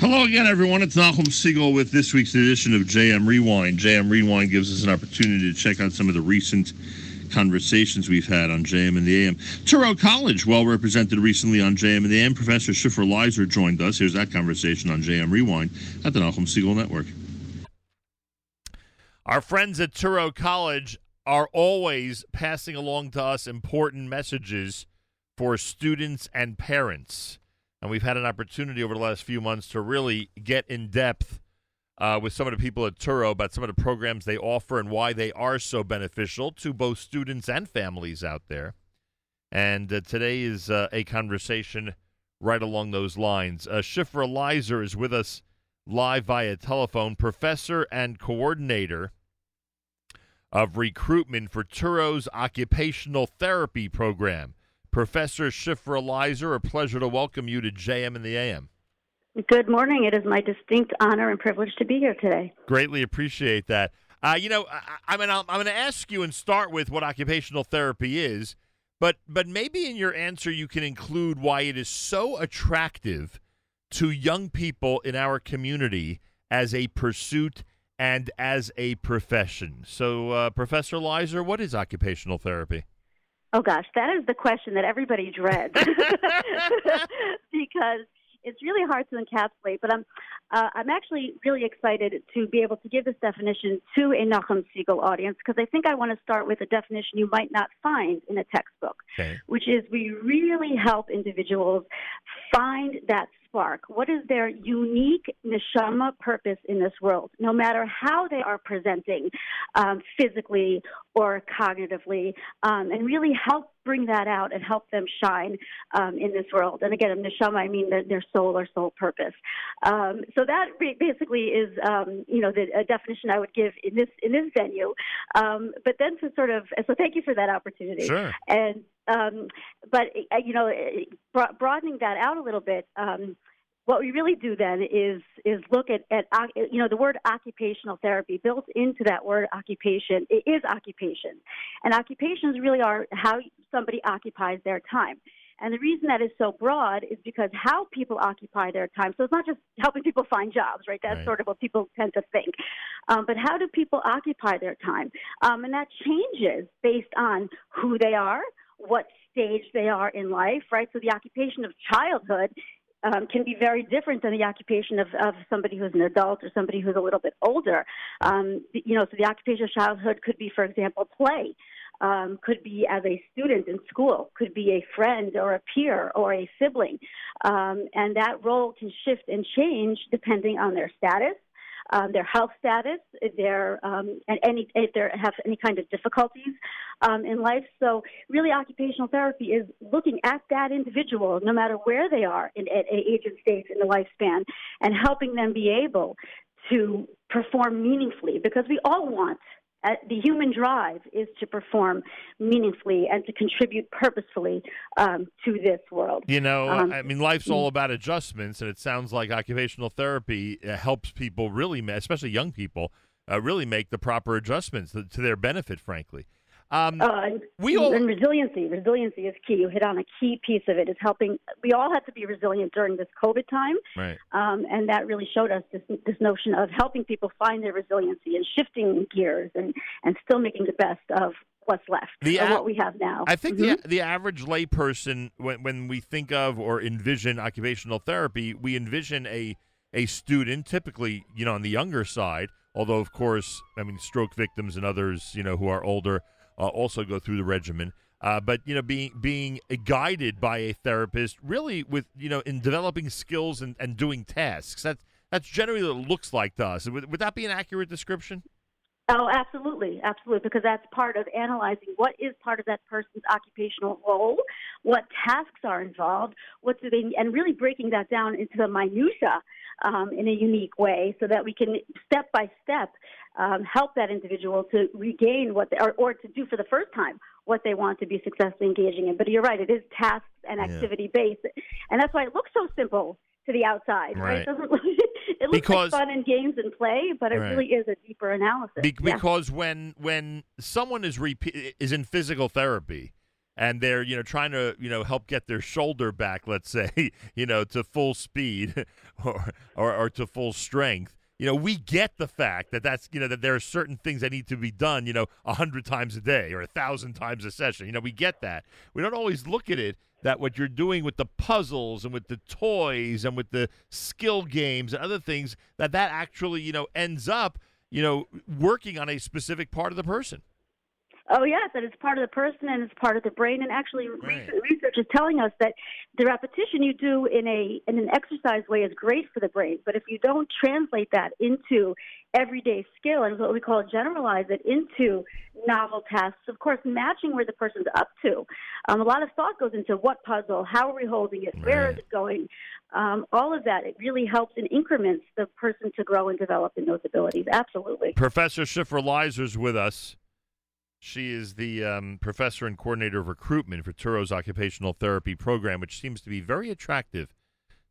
Hello again, everyone. It's Nachum Siegel with this week's edition of JM Rewind. JM Rewind gives us an opportunity to check out some of the recent conversations we've had on JM and the AM. Touro College, well represented recently on JM and the AM. Professor Shifra Leiser joined us. Here's that conversation on JM Rewind at the Nachum Siegel Network. Our friends at Touro College are always passing along to us important messages for students and parents. And we've had an opportunity over the last few months to really get in depth uh, with some of the people at Touro about some of the programs they offer and why they are so beneficial to both students and families out there. And uh, today is uh, a conversation right along those lines. Uh, Shifra Leiser is with us live via telephone, professor and coordinator of recruitment for Touro's occupational therapy program. Professor Shifra Leiser, a pleasure to welcome you to JM and the AM. Good morning. It is my distinct honor and privilege to be here today. Greatly appreciate that. Uh, you know, I, I mean, I'm, I'm going to ask you and start with what occupational therapy is, but but maybe in your answer you can include why it is so attractive to young people in our community as a pursuit and as a profession. So, uh, Professor Leiser, what is occupational therapy? Oh gosh, that is the question that everybody dreads because it's really hard to encapsulate. But I'm uh, I'm actually really excited to be able to give this definition to a Nachum Siegel audience because I think I want to start with a definition you might not find in a textbook, okay. which is we really help individuals find that spark? What is their unique neshama purpose in this world, no matter how they are presenting um, physically or cognitively, um, and really help bring that out and help them shine um, in this world. And again, neshama, I mean their, their soul or soul purpose. Um, so that basically is, um, you know, the definition I would give in this in this venue. Um, but then to sort of, so thank you for that opportunity. Sure. And um, but uh, you know, broadening that out a little bit. Um, what we really do then is is look at, at you know the word occupational therapy built into that word occupation it is occupation and occupations really are how somebody occupies their time and the reason that is so broad is because how people occupy their time. So it's not just helping people find jobs, right? That's right. sort of what people tend to think. Um, but how do people occupy their time? Um, and that changes based on who they are, what stage they are in life, right? So the occupation of childhood um, can be very different than the occupation of, of somebody who's an adult or somebody who's a little bit older. Um, you know, so the occupation of childhood could be, for example, play. Um, could be as a student in school, could be a friend or a peer or a sibling. Um, and that role can shift and change depending on their status, um, their health status, their um, and any if they have any kind of difficulties um, in life. So really, occupational therapy is looking at that individual, no matter where they are in at age and stage in the lifespan, and helping them be able to perform meaningfully because we all want uh, the human drive is to perform meaningfully and to contribute purposefully um, to this world. You know, um, I mean, life's all about adjustments, and it sounds like occupational therapy uh, helps people really, especially young people, uh, really make the proper adjustments to, to their benefit, frankly. Um, uh, we all and resiliency. Resiliency is key. You hit on a key piece of it. Is helping. We all had to be resilient during this COVID time, right? Um, and that really showed us this this notion of helping people find their resiliency and shifting gears and and still making the best of what's left the a- what we have now. I think mm-hmm. the the average layperson, when when we think of or envision occupational therapy, we envision a a student, typically, you know, on the younger side. Although, of course, I mean, stroke victims and others, you know, who are older uh, also go through the regimen. Uh, but you know, being being guided by a therapist, really with you know, in developing skills and, and doing tasks. That's that's generally what it looks like to us. Would, would that be an accurate description? Oh, absolutely, absolutely, because that's part of analyzing what is part of that person's occupational role, what tasks are involved, what do they, and really breaking that down into the minutia um, in a unique way, so that we can step by step um, help that individual to regain what, they, or, or to do for the first time what they want to be successfully engaging in. But you're right; it is tasks and activity based, and that's why it looks so simple to the outside. Right. right? It doesn't look, it looks because, like fun and games and play, but it right. really is a deeper analysis. Be- yeah. Because when when someone is repe- is in physical therapy and they're you know trying to you know help get their shoulder back, let's say, you know, to full speed or, or, or to full strength you know, we get the fact that that's, you know, that there are certain things that need to be done, you know, a hundred times a day or a thousand times a session. You know, we get that. We don't always look at it that what you're doing with the puzzles and with the toys and with the skill games and other things that that actually, you know, ends up, you know, working on a specific part of the person. Oh yes, and it's part of the person and it's part of the brain. And actually, right. research is telling us that the repetition you do in a in an exercise way is great for the brain. But if you don't translate that into everyday skill and what we call generalize it into novel tasks, of course, matching where the person's up to. Um, a lot of thought goes into what puzzle, how are we holding it, where right. is it going. Um, all of that it really helps in increments the person to grow and develop in those abilities. Absolutely. Professor Shifra Leiser's with us. She is the um, professor and coordinator of recruitment for Touro's occupational therapy program, which seems to be very attractive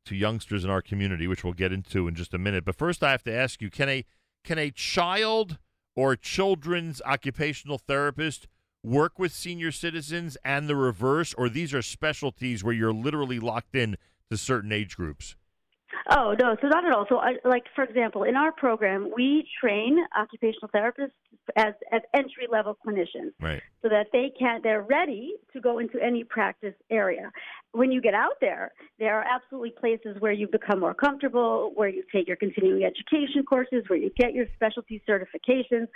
to youngsters in our community, which we'll get into in just a minute. But first, I have to ask you: Can a can a child or children's occupational therapist work with senior citizens and the reverse, or these are specialties where you're literally locked in to certain age groups? Oh no, so not at all. So, I, like for example, in our program, we train occupational therapists as as entry level clinicians, right? So that they can they're ready to go into any practice area. When you get out there, there are absolutely places where you become more comfortable, where you take your continuing education courses, where you get your specialty certifications.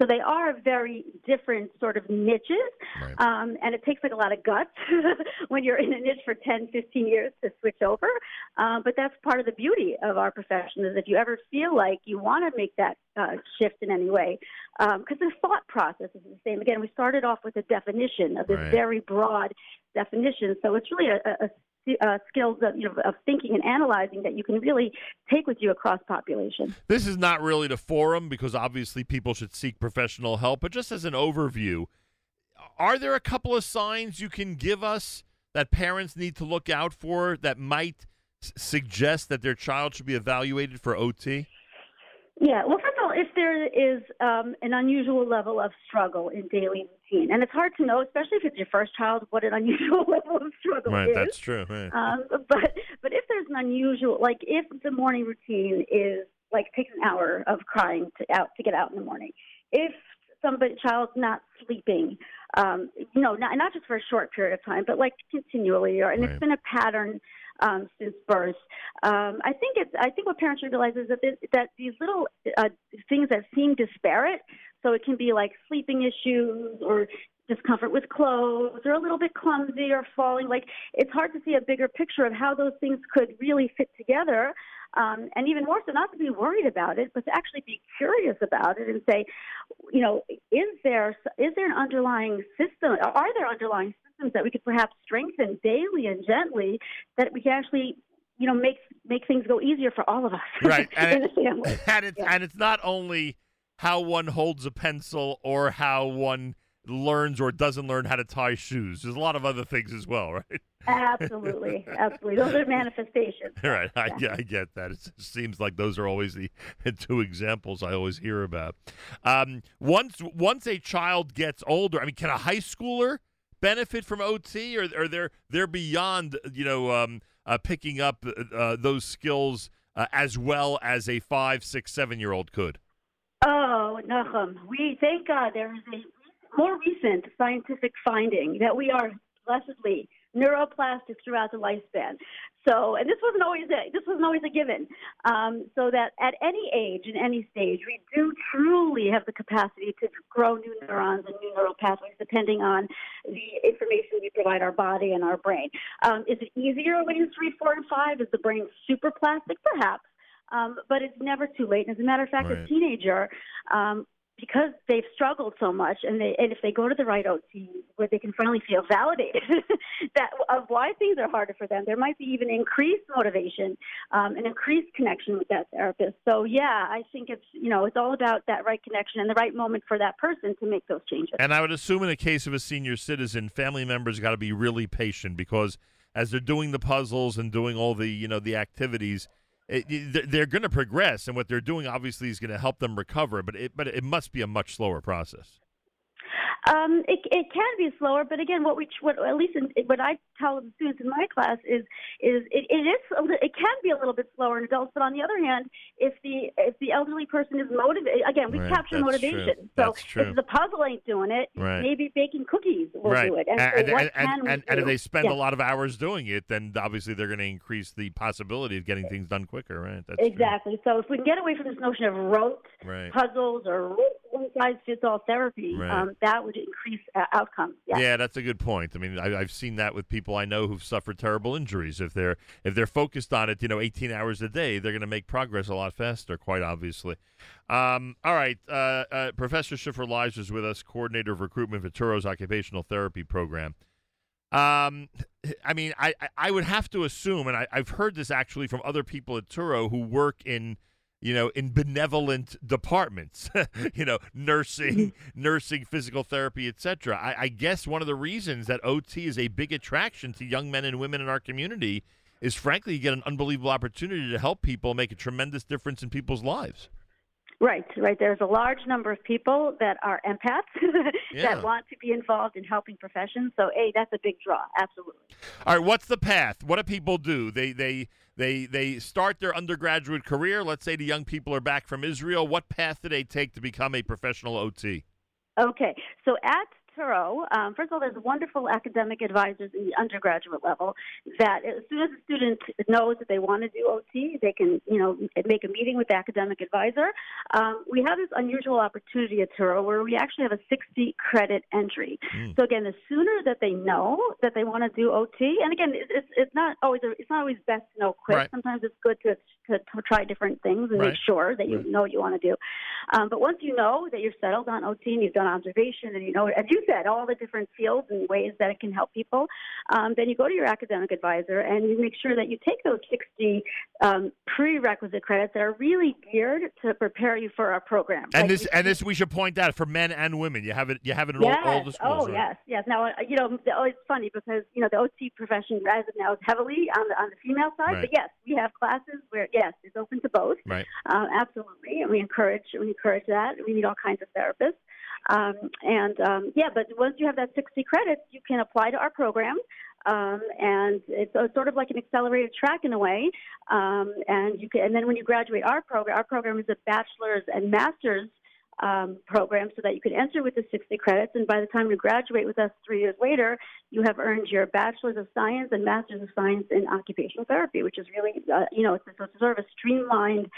So they are very different sort of niches, right. um, and it takes like a lot of guts when you're in a niche for 10, 15 years to switch over. Um, but that's part of the beauty of our profession is if you ever feel like you want to make that uh, shift in any way, because um, the thought process is the same. Again, we started off with a definition of this right. very broad definition, so it's really a, a, skills of, you know, of thinking and analyzing that you can really take with you across population. This is not really the forum because obviously people should seek professional help, but just as an overview, are there a couple of signs you can give us that parents need to look out for that might suggest that their child should be evaluated for OT? Yeah, well, first of all, if there is um, an unusual level of struggle in daily routine, and it's hard to know, especially if it's your first child, what an unusual level of struggle right, is. that's true. Right. Um, but but if there's an unusual, like if the morning routine is like takes an hour of crying to out to get out in the morning, if somebody child's not sleeping, um, you know, not not just for a short period of time, but like continually, or and right. it's been a pattern um, since birth. Um, I think it's. I think what parents realize is that this, that these little uh, things that seem disparate. So it can be like sleeping issues or discomfort with clothes or a little bit clumsy or falling. Like it's hard to see a bigger picture of how those things could really fit together. Um, and even more so, not to be worried about it, but to actually be curious about it and say, you know, is there is there an underlying system? Are there underlying systems that we could perhaps strengthen daily and gently that we can actually you know make make things go easier for all of us right and, it, and it's yeah. and it's not only how one holds a pencil or how one learns or doesn't learn how to tie shoes. There's a lot of other things as well right? Absolutely. Absolutely. Those are manifestations. Right. I, yeah. I get that. It seems like those are always the two examples i always hear about. Um, once once a child gets older i mean can a high schooler benefit from OT, or, or they're they're beyond you know um, uh, picking up uh, those skills uh, as well as a five, six, seven year old could? Oh, Nachum, we thank God there is a more recent scientific finding that we are blessedly neuroplastic throughout the lifespan. So, and this wasn't always a, this wasn't always a given. Um, so that at any age in any stage, we do truly have the capacity to grow new neurons and new neural pathways, depending on the information we provide our body and our brain. Um, is it easier when you're three, four, and five? Is the brain super plastic? Perhaps. Um, but it's never too late. And as a matter of fact, right. a teenager, um, because they've struggled so much, and they and if they go to the right OT where they can finally feel validated that of why things are harder for them, there might be even increased motivation um, and increased connection with that therapist. So yeah, I think it's you know it's all about that right connection and the right moment for that person to make those changes. And I would assume in the case of a senior citizen, family members got to be really patient because as they're doing the puzzles and doing all the you know the activities it, they're going to progress, and what they're doing obviously is going to help them recover. But it, but it must be a much slower process. Um, it, it can be slower, but again, what we what at least in, what I tell the students in my class is is it, it is it can be a little bit slower in adults, but on the other hand, if the if the elderly person is motivated, again, we Right, capture that's motivation. true. So if the puzzle ain't doing it, Right. maybe baking cookies will right. do it. And, and, so and, and, and, and if they spend Yeah. a lot of hours doing it, then obviously they're going to increase the possibility of getting things done quicker, right? That's true. Exactly. So if we can get away from this notion of rote puzzles or one size fits all therapy, um, that would increase uh, outcomes. Yeah. Yeah, that's a good point. I mean, I, I've seen that with people I know who've suffered terrible injuries. If they're if they're focused on it, you know, 18 hours a day, they're going to make progress a lot faster. Quite obviously. Um, all right, uh, uh, Professor Shifra Lies is with us, coordinator of recruitment for Touro's occupational therapy program. Um, I mean, I, I- I would have to assume, and I, I've heard this actually from other people at Touro who work in, you know, in benevolent departments, you know, nursing, nursing, physical therapy, etc. I, I guess one of the reasons that OT is a big attraction to young men and women in our community is, frankly, you get an unbelievable opportunity to help people make a tremendous difference in people's lives. Right, right. There's a large number of people that are empaths Yeah. that want to be involved in helping professions. So, A, that's a big draw. Absolutely. All right, what's the path? What do people do? They they they they start their undergraduate career. Let's say the young people are back from Israel. What path do they take to become a professional OT? Okay, so at Touro, um, first of all, there's wonderful academic advisors in the undergraduate level that as soon as a student knows that they want to do OT, they can, you know, make a meeting with the academic advisor. Um, we have this unusual opportunity at Touro where we actually have a 60 credit entry. Mm. So again, the sooner that they know that they want to do OT, and again, it's it's not always it's not always best to know quick. Right. Sometimes it's good to, to to try different things and Right. make sure that you Right. know what you want to do. Um, but once you know that you're settled on OT and you've done observation and you know, as you said, all the different fields and ways that it can help people, um, then you go to your academic advisor and you make sure that you take those 60 um, prerequisite credits that are really geared to prepare you for our program. And Like this we- and this we should point out for men and women. You have it. You have it in all, Yes. all the schools. oh, right? yes, yes. Now, uh, you know, oh, it's funny because you know the OT profession as of now is heavily on the on the female side, Right. but yes, we have classes where yes, it's open to both. Right. Um, absolutely, and we encourage we encourage that. We need all kinds of therapists. Um, and um, yeah, but once you have that 60 credits, you can apply to our program. Um, and it's uh, sort of like an accelerated track in a way. Um, and you can, and then when you graduate our program, our program is a bachelor's and master's um, program, so that you can enter with the 60 credits. And by the time you graduate with us three years later, you have earned your bachelor's of science and master's of science in occupational therapy, which is really, uh, you know, it's, it's sort of a streamlined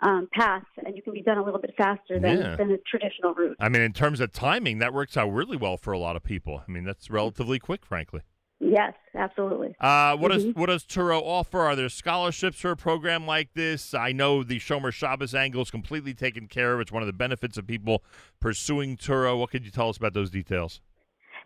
um, path, and you can be done a little bit faster than, Yeah. than the traditional route. I mean, in terms of timing, that works out really well for a lot of people. I mean, that's relatively quick, frankly. Yes, absolutely. Uh, what does Mhm. what does Touro offer? Are there scholarships for a program like this? I know the Shomer Shabbos angle is completely taken care of. It's one of the benefits of people pursuing Touro. What could you tell us about those details?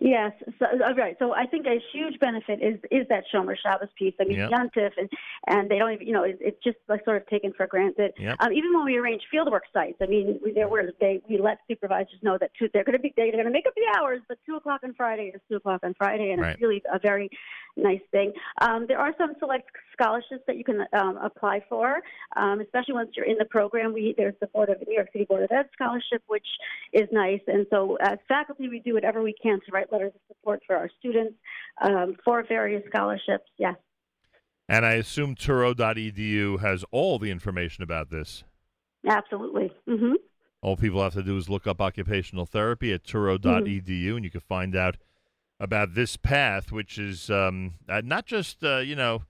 Yes, so, uh, right. So I think a huge benefit is is that Shomer Shabbos piece. I mean, Yep. Yontif, and and they don't even, you know, it, it's just like sort of taken for granted. Yep. Um, even when we arrange fieldwork sites, I mean, we, there were they we let supervisors know that two, they're going to be they're going to make up the hours, but two o'clock on Friday is two o'clock on Friday, and Right. it's really a very nice thing. Um, there are some select scholarships that you can um, apply for, um, especially once you're in the program. We there's the Board of the New York City Board of Ed scholarship, which is nice, and so as faculty, we do whatever we can to write letters of support for our students um, for various scholarships. Yes. And I assume Touro.edu has all the information about this. Absolutely. hmm All people have to do is look up occupational therapy at Touro.edu, and you can find out about this path, which is um, uh, not just uh, you know,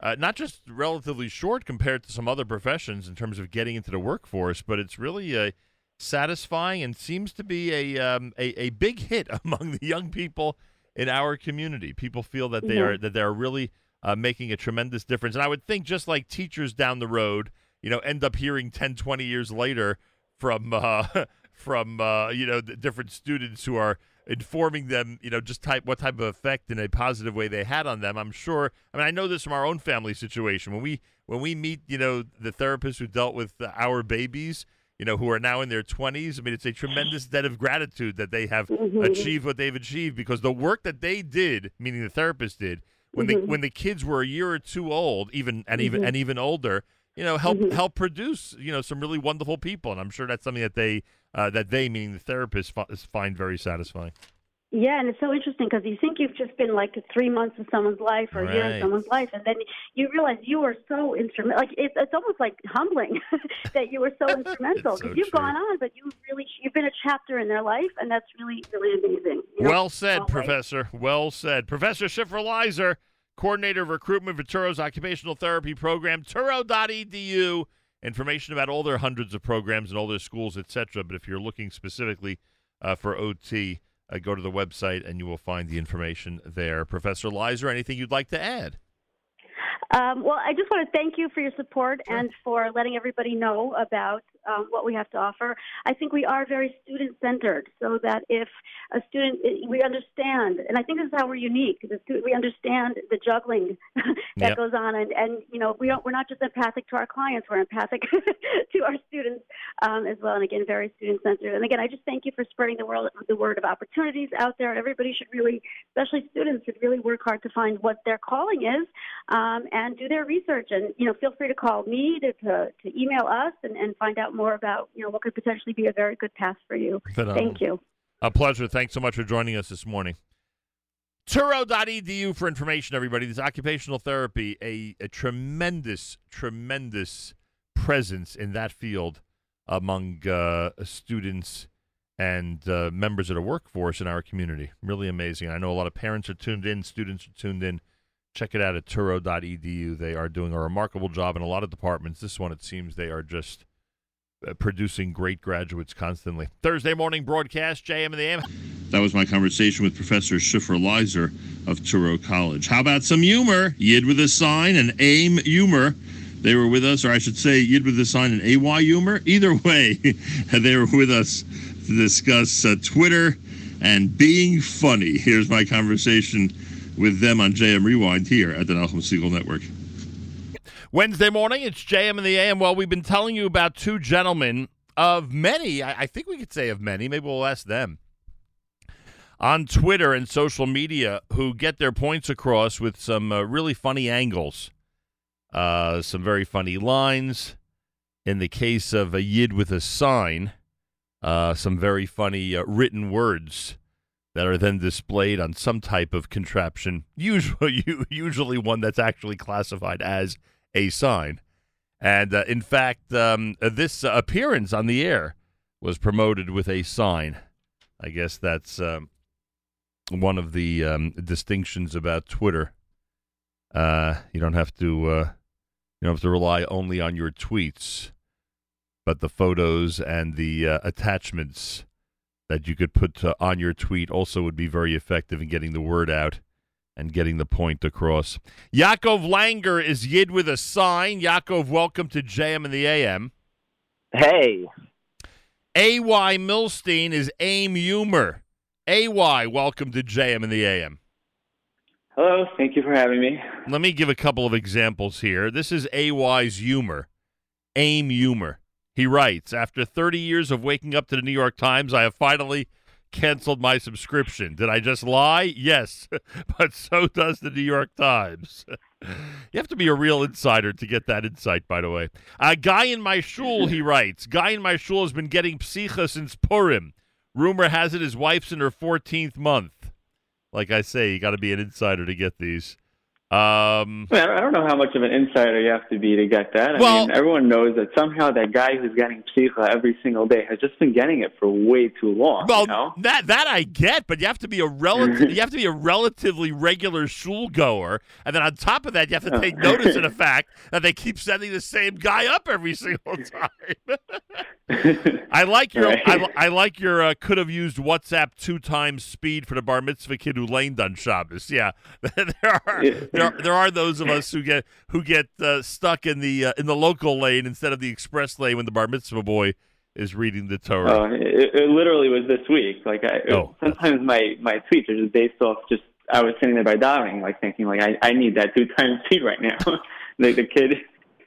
uh, not just relatively short compared to some other professions in terms of getting into the workforce, but it's really uh, satisfying and seems to be a, um, a a big hit among the young people in our community. People feel that they Yeah. are that they are really uh, making a tremendous difference, and I would think just like teachers down the road, you know, end up hearing 10, 20 years later from uh, from uh, you know the different students who are informing them, you know, just type what type of effect in a positive way they had on them. I'm sure. I mean, I know this from our own family situation when we when we meet, you know, the therapists who dealt with our babies. You know, who are now in their 20s. I mean, it's a tremendous debt of gratitude that they have Mhm. achieved what they've achieved because the work that they did, meaning the therapist did, when the Mhm. when the kids were a year or two old, even and even Mhm. and even older, you know, help Mhm. help produce you know some really wonderful people, and I'm sure that's something that they uh, that they meaning the therapists fi- find very satisfying. Yeah, and it's so interesting because you think you've just been like three months of someone's life or a year Right. of someone's life, and then you realize you were so instrumental. Like it's, it's almost like humbling that you were so instrumental It's so because you've true. gone on, but you really you've been a chapter in their life, and that's really really amazing. you know? Well said, Always. Professor. Well said. Professor Shifra Leiser, Coordinator of Recruitment for Touro's Occupational Therapy Program, Touro.edu. Information about all their hundreds of programs and all their schools, etc. But if you're looking specifically uh, for OT, uh, go to the website and you will find the information there. Professor Leiser, anything you'd like to add? Um, well, I just want to thank you for your support and for letting everybody know about um, what we have to offer. I think we are very student centered, so that if a student, we understand, and I think this is how we're unique. The stu- we understand the juggling that Yep. goes on, and, and you know, we don't, we're not just empathic to our clients; we're empathic to our students um, as well. And again, very student centered. And again, I just thank you for spreading the world, the word of opportunities out there. Everybody should really, especially students, should really work hard to find what their calling is um, and do their research. And you know, feel free to call me to to, to email us and, and find out more about you know what could potentially be a very good path for you. Thank you. A pleasure. Thanks so much for joining us this morning. Touro.edu for information, everybody. This occupational therapy, a, a tremendous, tremendous presence in that field among uh, students and uh, members of the workforce in our community. Really amazing. I know a lot of parents are tuned in, students are tuned in. Check it out at Touro.edu. They are doing a remarkable job in a lot of departments. This one, it seems, they are just producing great graduates constantly. Thursday morning broadcast, JM and the AM. That was my conversation with Professor Shifra Leiser of Touro College. How about some humor? Yid with a sign and aim humor. They were with us, or I should say, Yid with a sign and AY humor. Either way, they were with us to discuss uh, Twitter and being funny. Here's my conversation with them on JM Rewind here at the Nachum Siegel Network. Wednesday morning, it's JM and the AM. Well, we've been telling you about two gentlemen of many, I, I think we could say of many, maybe we'll ask them, on Twitter and social media who get their points across with some uh, really funny angles, uh, some very funny lines. In the case of a yid with a sign, uh, some very funny uh, written words that are then displayed on some type of contraption, usually usually one that's actually classified as a sign. And uh, in fact, um, uh, this uh, appearance on the air was promoted with a sign. I guess that's um, one of the um, distinctions about Twitter. Uh, you don't have to uh, you don't have to rely only on your tweets, but the photos and the uh, attachments that you could put on your tweet also would be very effective in getting the word out and getting the point across. Yaakov Langer is Yid with a sign. Yaakov, welcome to JM and the AM. Hey, AY Milstein is AIM Humor. AY, welcome to JM and the AM. hello. Thank you for having me. Let me give a couple of examples here. This is AY's humor. AIM Humor. He writes After 30 years of waking up to the New York Times, I have finally canceled my subscription. Did I just lie? Yes, but so does the New York Times. you have to be a real insider to get that insight, by the way. A guy in my shul, he writes Guy in my shul has been getting psicha since Purim. Rumor has it his wife's in her 14th month. Like I say, you got to be an insider to get these. Um, I, mean, I don't know how much of an insider you have to be to get that. I Well- mean, everyone knows that somehow that guy who's getting psicha every single day has just been getting it for way too long. Well, you know? that that I get, but you have to be a relative. you have to be a relatively regular shul goer, and then on top of that, you have to take notice of the fact that they keep sending the same guy up every single time. I like your Right. I, I like your uh, could have used WhatsApp two times speed for the bar mitzvah kid who laned on Shabbos. Yeah, there are Yeah. There, there are those of us who get who get uh, stuck in the uh, in the local lane instead of the express lane when the bar mitzvah boy is reading the Torah. Oh, it, it literally was this week. Like, I, Oh. sometimes my my tweets are just based off just I was sitting there by davening, like thinking like I, I need that two times speed right now. the, the kid,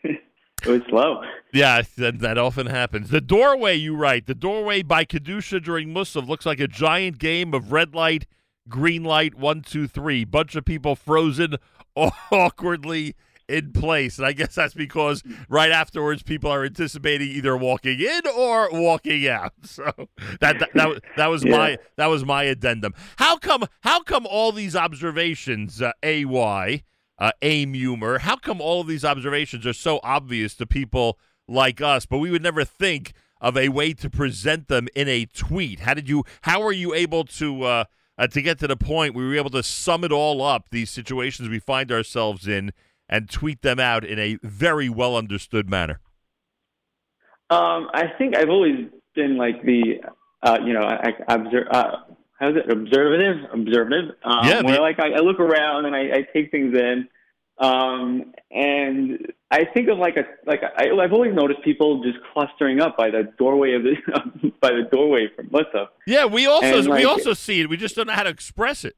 it was slow. Yeah, that, that often happens. The doorway, you write, the doorway by Kedusha during Musaf looks like a giant game of red light, green light, one, two, three. Bunch of people frozen awkwardly in place, and I guess that's because right afterwards people are anticipating either walking in or walking out. So that that that, that was Yeah. my that was my addendum. How come how come all these observations, uh, AY, uh, aim humor, how come all of these observations are so obvious to people like us, but we would never think of a way to present them in a tweet? How did you how were you able to uh, uh, to get to the point where we were able to sum it all up, these situations we find ourselves in, and tweet them out in a very well understood manner? Um, I think I've always been like the, uh, you know, I, I observe. Uh, how's it? Observative, observative. Um, Yeah, Where the- like I, I look around and I, I take things in, um, and I think of like a like I, I've always noticed people just clustering up by the doorway of the by the doorway from Lissa. Yeah, we also we also see it. We just don't know how to express it.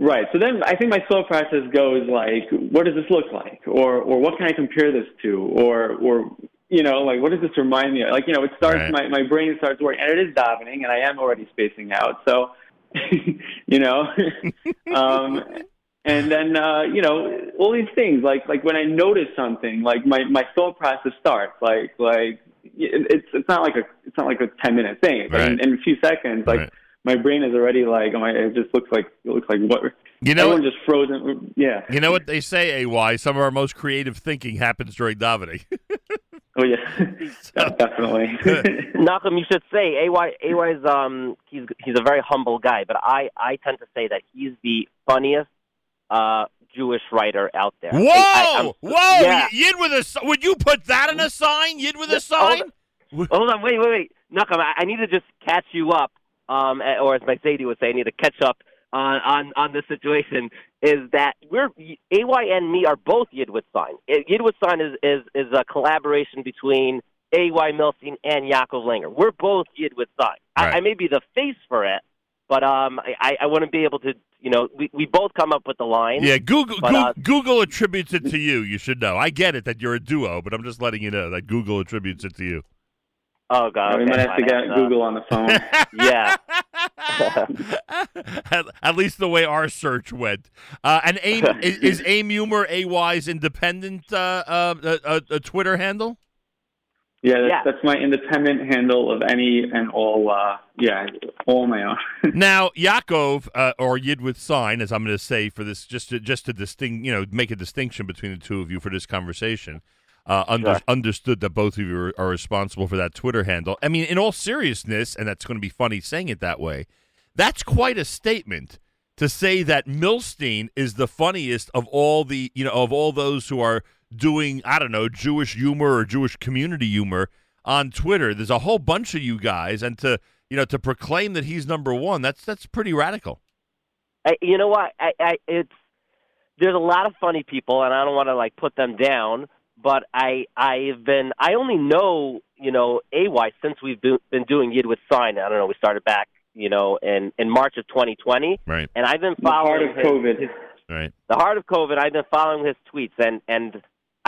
Right. So then I think my thought process goes like, what does this look like? Or or what can I compare this to? Or or you know, like what does this remind me of? Like, you know, it starts Right. my, my brain starts working and it is davening and I am already spacing out. So you know. um and then uh, you know, all these things, like like when I notice something, like my, my thought process starts. Like like it's it's not like a it's not like a ten minute thing. It's like in, in a few seconds, like Right. my brain is already like, oh my, it just looks like it looks like what You know, everyone just frozen. Yeah. you know what they say, AY. Some of our most creative thinking happens during davening. Oh yeah. Definitely. Nachum, you should say AY. AY's um he's he's a very humble guy, but I I tend to say that he's the funniest uh Jewish writer out there. Whoa, I, whoa! Yeah. Yid with a would you put that in a sign? Yid with a sign? Hold on, wait, wait, wait. Nachum, I, I need to just catch you up, um, or as my Sadie would say, I need to catch up on on on this situation. Is that we're AY and me are both Yidwit sign. Eh, Yidwit sign is is is a collaboration between AY Milstein and Yaakov Langer. We're both Yidwit sign. Right. I, I may be the face for it, but um, I I wouldn't be able to. You know, we we both come up with the line. Yeah, Google But, Goo- uh, Google attributes it to you. You should know. I get it that you're a duo, but I'm just letting you know that Google attributes it to you. Oh God, we might have to get Google on the phone. Yeah. at, at least the way our search went. Uh, and AIM, is, is AIM Humor AY's independent uh, uh, uh, uh, Twitter handle? Yeah, that's, Yeah. that's my independent handle of any and all. Uh, yeah, all my own. Now, Yaakov uh, or Yid with sign, as I'm going to say for this, just to, just to distinct, you know, make a distinction between the two of you for this conversation. Uh, under, Sure. Understood that both of you are, are responsible for that Twitter handle. I mean, in all seriousness, and that's going to be funny saying it that way. That's quite a statement to say that Milstein is the funniest of all the, you know, of all those who are doing, I don't know, Jewish humor or Jewish community humor on Twitter. There's a whole bunch of you guys, and to you know to proclaim that he's number one, that's that's pretty radical. I, you know what? I, I, it's there's a lot of funny people, and I don't want to like put them down. But I, I've been, I only know, you know, AY since we've been, been doing Yid with Sign. I don't know. We started back, you know, in in March of 2020, Right, and I've been the heart following of his- COVID. his- right. the heart of COVID. I've been following his tweets, and and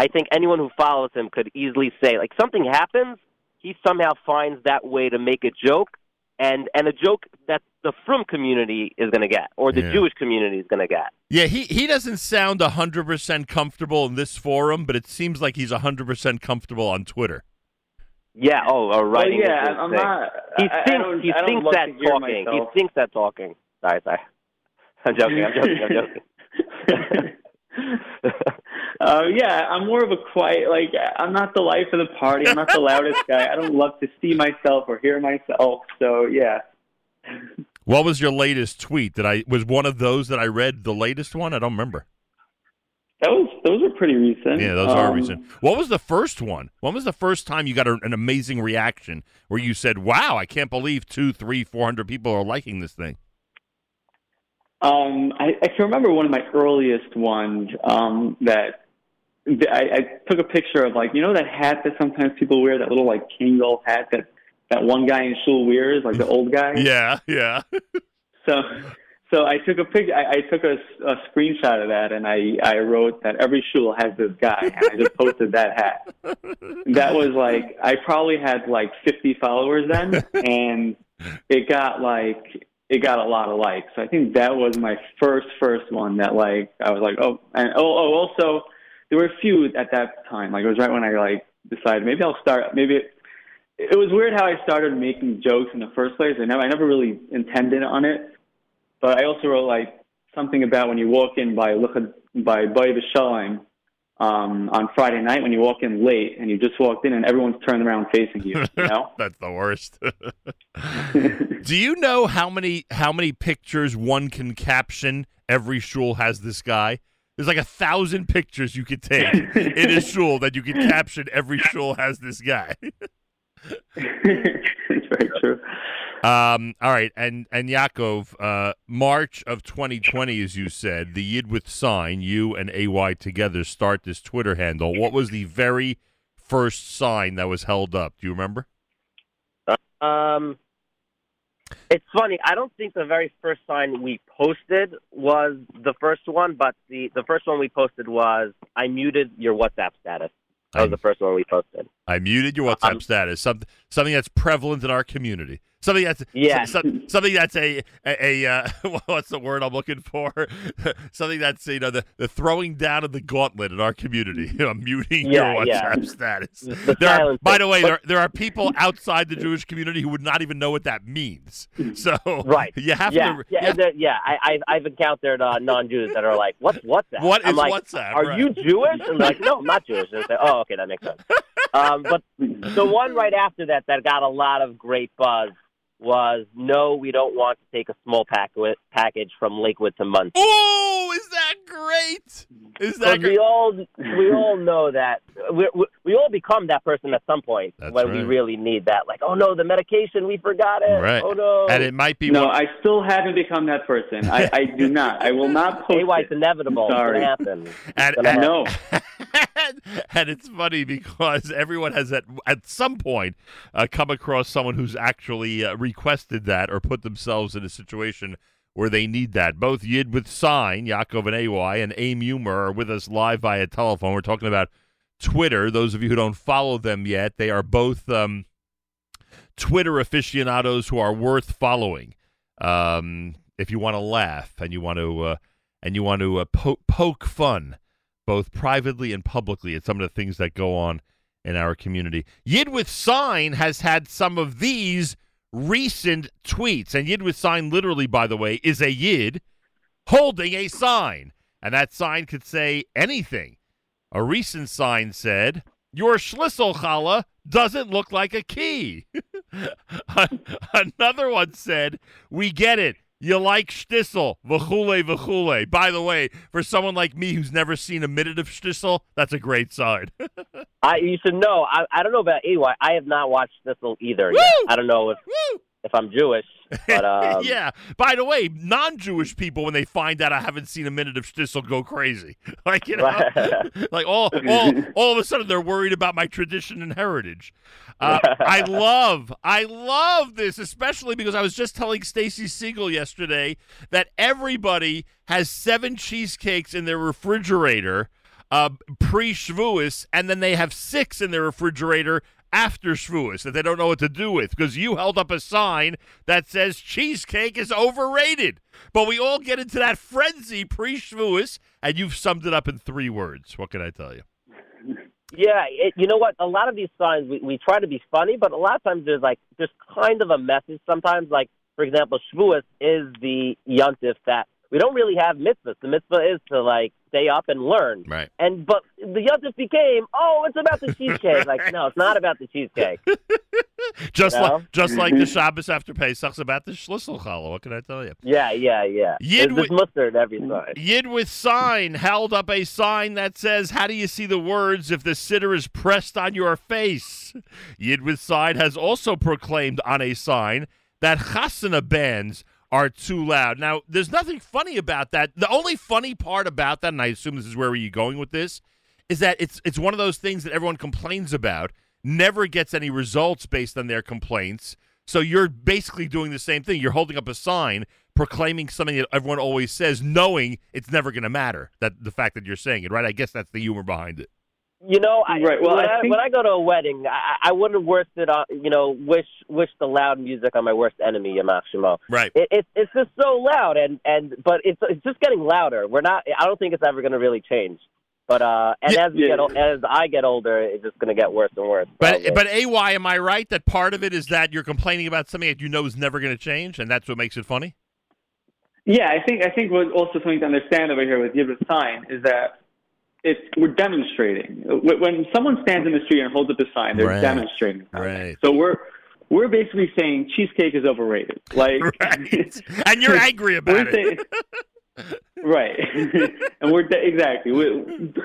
I think anyone who follows him could easily say, like, something happens, he somehow finds that way to make a joke, and and a joke that the Frum community is going to get, or the Yeah. Jewish community is going to get. Yeah, he he doesn't sound hundred percent comfortable in this forum, but it seems like he's hundred percent comfortable on Twitter. Yeah. Oh, or Well, writing. yeah, I'm thing. not. He I, I thinks he I thinks that talking. Myself. He thinks that talking. Sorry, sorry. I'm joking. I'm joking. I'm joking. uh, yeah, I'm more of a quiet. Like I'm not the life of the party. I'm not the loudest guy. I don't love to see myself or hear myself. So yeah. What was your latest tweet? That I was one of those that I read the latest one. I don't remember. That was those are pretty recent. Yeah, those are Um, recent. What was the first one? When was the first time you got a, an amazing reaction where you said, "Wow, I can't believe two, three, four hundred people are liking this thing"? Um, I, I can remember one of my earliest ones um, that I, I took a picture of, like you know that hat that sometimes people wear, that little like Kangol hat that that one guy in shul wears, like the old guy. Yeah, yeah. So, so I took a pic. I, I took a, a screenshot of that, and I I wrote that every shul has this guy, and I just posted that hat. That was like I probably had like 50 followers then, and it got like it got a lot of likes. I think that was my first first one that like I was like oh and oh, oh also there were a few at that time. Like it was right when I like decided maybe I'll start. Maybe it, it was weird how I started making jokes in the first place. I never I never really intended on it, but I also wrote like something about when you walk in by by Vishalim um, on Friday night when you walk in late and you just walked in and everyone's turned around facing you. You know, that's the worst. Do you know how many how many pictures one can caption? Every shul has this guy. There's like a thousand pictures you could take in a shul that you could caption. Every shul has this guy. it's very true. Um, all right, and and Yaakov, uh, March of 2020, as you said, the Yid with sign, you and AY together start this Twitter handle. What was the very first sign that was held up? Do you remember? Um, it's funny. I don't think the very first sign we posted was the first one, but the the first one we posted was I muted your WhatsApp status. That was the first one we posted. I muted your WhatsApp um, status. Something something that's prevalent in our community. Something that's yeah. Some, something that's a a, a uh, what's the word I'm looking for? something that's you know the, the throwing down of the gauntlet in our community. You know, muting yeah, your WhatsApp yeah. status. The there are, by the way, there there are people outside the Jewish community who would not even know what that means. So right, you have yeah, to. Yeah, yeah. yeah I, I've, I've encountered uh, non-Jews that are like, "What's WhatsApp?" What I'm like, WhatsApp? Are right. you Jewish? And like, "No, I'm not Jewish." And say, "Oh, okay, that makes sense." Um, but the one right after that that got a lot of great buzz was no, we don't want to take a small pack- package from Lakewood to Monsey. Oh, is that great? Is that we all we all know that we, we, we all become that person at some point That's when right. we really need that. Like, oh no, the medication we forgot it. Right. Oh no. And it might be no, one- I still haven't become that person. I, I do not. I will not post AY, it's it. inevitable. Sorry. It's gonna happen. And, It's gonna and- No. and it's funny because everyone has at at some point uh, come across someone who's actually uh, requested that or put themselves in a situation where they need that. Both Yid with sign, Yaakov and AY, and Aim Humor are with us live via telephone. We're talking about Twitter. Those of you who don't follow them yet, they are both um, Twitter aficionados who are worth following. Um, if you want to laugh and you want to uh, and you want to uh, po- poke fun both privately and publicly at some of the things that go on in our community. Yid with Sign has had some of these recent tweets. And Yid with Sign, literally, by the way, is a Yid holding a sign. And that sign could say anything. A recent sign said, Your Schlissel challah doesn't look like a key. Another one said, We get it. You like Shtisel, v'chule, v'chule. By the way, for someone like me who's never seen a minute of Shtisel, that's a great sign. I you should know. I, I don't know about AY. I have not watched this either. I don't know if Woo! If I'm Jewish, but um, yeah. By the way, non-Jewish people, when they find out I haven't seen a minute of Shtisel, go crazy. Like you know, like all, all, all of a sudden they're worried about my tradition and heritage. Uh, I love, I love this, especially because I was just telling Stacy Siegel yesterday that everybody has seven cheesecakes in their refrigerator uh, pre-Shavuos, and then they have six in their refrigerator after Shavuos that they don't know what to do with because you held up a sign that says cheesecake is overrated. But we all get into that frenzy pre-Shavuos, and you've summed it up in three words. What can I tell you? Yeah, it, you know what? A lot of these signs we, we try to be funny, but a lot of times there's like there's kind of a message. Sometimes, like for example, Shavuos is the yontif that we don't really have mitzvahs. The mitzvah is to like stay up and learn. Right. And but the yontif became, oh, it's about the cheesecake. like no, it's not about the cheesecake. Just No? like just like the Shabbos after Pesach's about the Schlissel challah. What can I tell you? Yeah, yeah, yeah. Yid There's, there's wi- mustard every sign. Yid with sign held up a sign that says, How do you see the words if the siddur is pressed on your face? Yid with sign has also proclaimed on a sign that chasana bands are too loud. Now, there's nothing funny about that. The only funny part about that, and I assume this is where you're going with this, is that it's it's one of those things that everyone complains about, never gets any results based on their complaints. So you're basically doing the same thing. You're holding up a sign proclaiming something that everyone always says, knowing it's never going to matter. That the fact that you're saying it, right? I guess that's the humor behind it. You know, I, Right, well, when, I I, think- when I go to a wedding, I, I wouldn't wish it on, you know, wish wish the loud music on my worst enemy, Yamach Shemo. Right. It, it, it's just so loud, and and but it's it's just getting louder. We're not. I don't think it's ever going to really change. But uh, and Yeah. as we Yeah. get ol- as I get older, it's just going to get worse and worse. But probably. but AY, am I right that part of it is that you're complaining about something that you know is never going to change, and that's what makes it funny? Yeah, I think I think what also something to understand over here with Yid with sign is that it's we're demonstrating. When someone stands in the street and holds up a sign, they're Right. demonstrating. something. Right. So we're we're basically saying cheesecake is overrated. Like Right. and you're angry about it. saying, right, and we're exactly. We,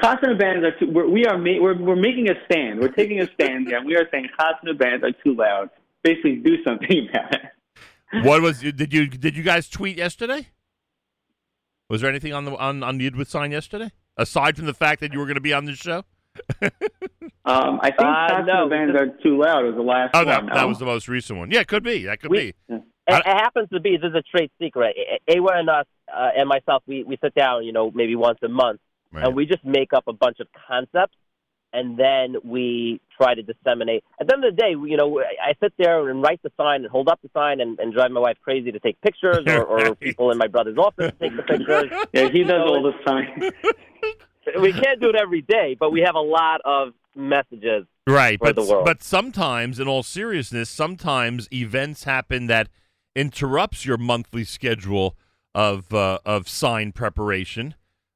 Chasana bands are too, we're, we are ma- we're we're making a stand. We're taking a stand here, and we are saying Chasana bands are too loud. Basically, do something about it. What was did you did you guys tweet yesterday? Was there anything on the on on the Yidwith sign yesterday aside from the fact that you were going to be on this show? Um, I think Uh, Chasana no, bands are too loud. Was the last Oh, one. that, that no? was the most recent one. Yeah, it could be. That could We- be. It, it happens to be this is a trade secret. Awa and us uh, and myself, we we sit down, you know, maybe once a month, Right. and we just make up a bunch of concepts, and then we try to disseminate. At the end of the day, you know, I I sit there and write the sign and hold up the sign and, and drive my wife crazy to take pictures, or, or people in my brother's office to take the pictures. Yeah, he does So all the time. we can't do it every day, but we have a lot of messages. Right, for but the world. but sometimes, in all seriousness, sometimes events happen that interrupts your monthly schedule of uh, of sign preparation.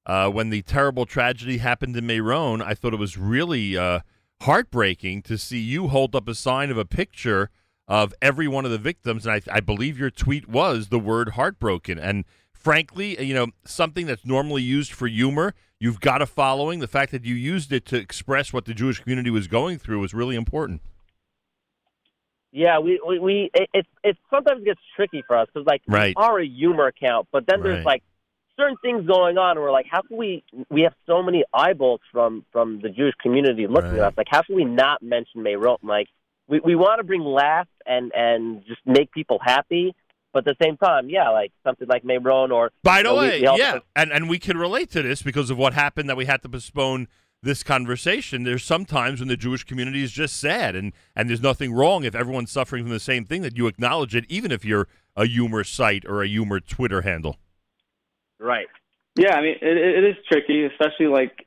Uh, when the terrible tragedy happened in Meron, I thought it was really uh, heartbreaking to see you hold up a sign of a picture of every one of the victims, and I, I believe your tweet was the word heartbroken. And frankly, you know, something that's normally used for humor, you've got a following. The fact that you used it to express what the Jewish community was going through was really important. Yeah, we we, we it, it it sometimes gets tricky for us because like Right. we are a humor account, but then Right. there's like certain things going on, and we're like, how can we? We have so many eyeballs from from the Jewish community looking Right. at us. Like, how can we not mention Meron? Like, we we want to bring laughs and and just make people happy, but at the same time, yeah, like something like Meron or By the you know, we- way, we also- yeah, and and we can relate to this because of what happened that we had to postpone this conversation. There's sometimes when the Jewish community is just sad, and and there's nothing wrong if everyone's suffering from the same thing that you acknowledge it, even if you're a humor site or a humor Twitter handle. Right. Yeah, I mean, it, it is tricky, especially like,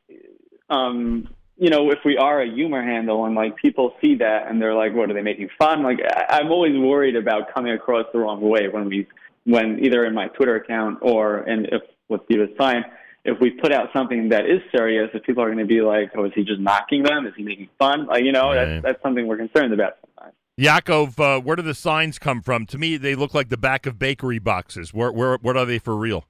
um, you know, if we are a humor handle and like people see that and they're like, "What are they making fun?" Like, I, I'm always worried about coming across the wrong way when we, when either in my Twitter account or and if with Diva's sign, if we put out something that is serious, if people are going to be like, "Oh, is he just mocking them? Is he making fun?" Like, you know, Right. that's that's something we're concerned about sometimes. Yaakov, uh, where do the signs come from? To me, they look like the back of bakery boxes. Where, where, what are they for real?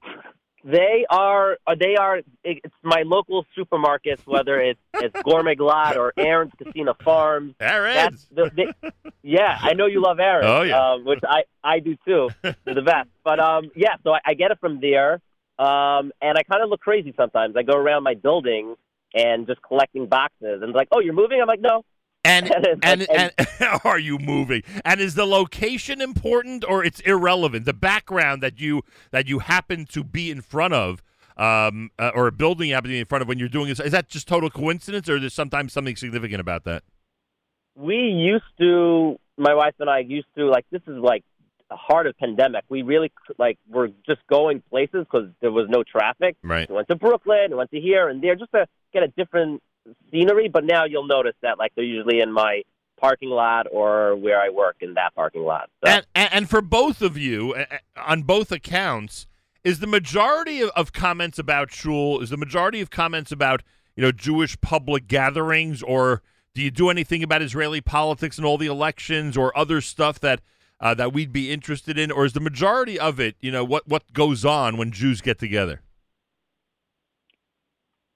They are. uh, They are. It's my local supermarkets, whether it's it's Gourmet Glatt or Aaron's Kissena Farms. Aaron's. That's the, they, yeah. I know you love Aaron. Oh, yeah. um, which I I do too. They're the best. But um, yeah. So I, I get it from there. Um, and I kind of look crazy sometimes. I go around my building and just collecting boxes, and it's like, oh, you're moving. I'm like, no. And And and, and are you moving? And is the location important or it's irrelevant? The background that you that you happen to be in front of, um, uh, or a building you happen to be in front of when you're doing this, is that just total coincidence, or there's sometimes something significant about that? we used to my wife and I used to like this is like the heart of pandemic. We really like were just going places because there was no traffic. Right. We went to Brooklyn, we went to here and there just to get a different scenery. But now you'll notice that like they're usually in my parking lot or where I work in that parking lot. So, And, and for both of you, on both accounts, is the majority of, of comments about shul is the majority of comments about you know Jewish public gatherings, or do you do anything about Israeli politics and all the elections, or other stuff that uh, that we'd be interested in, or is the majority of it you know what what goes on when Jews get together?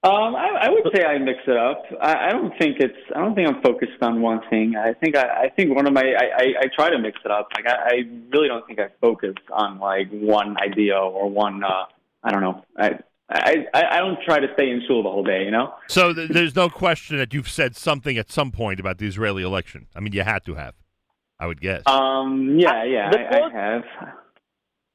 Um, I, I would say I mix it up. I, I don't think it's. I don't think I'm focused on one thing. I think. I, I think one of my. I, I, I try to mix it up. Like I, I really don't think I focus on like one idea or one. Uh, I don't know. I, I I I don't try to stay in shul the whole day. You know. So th- there's no question that you've said something at some point about the Israeli election. I mean, you had to have, I would guess. Um. Yeah. Yeah. The I, I have.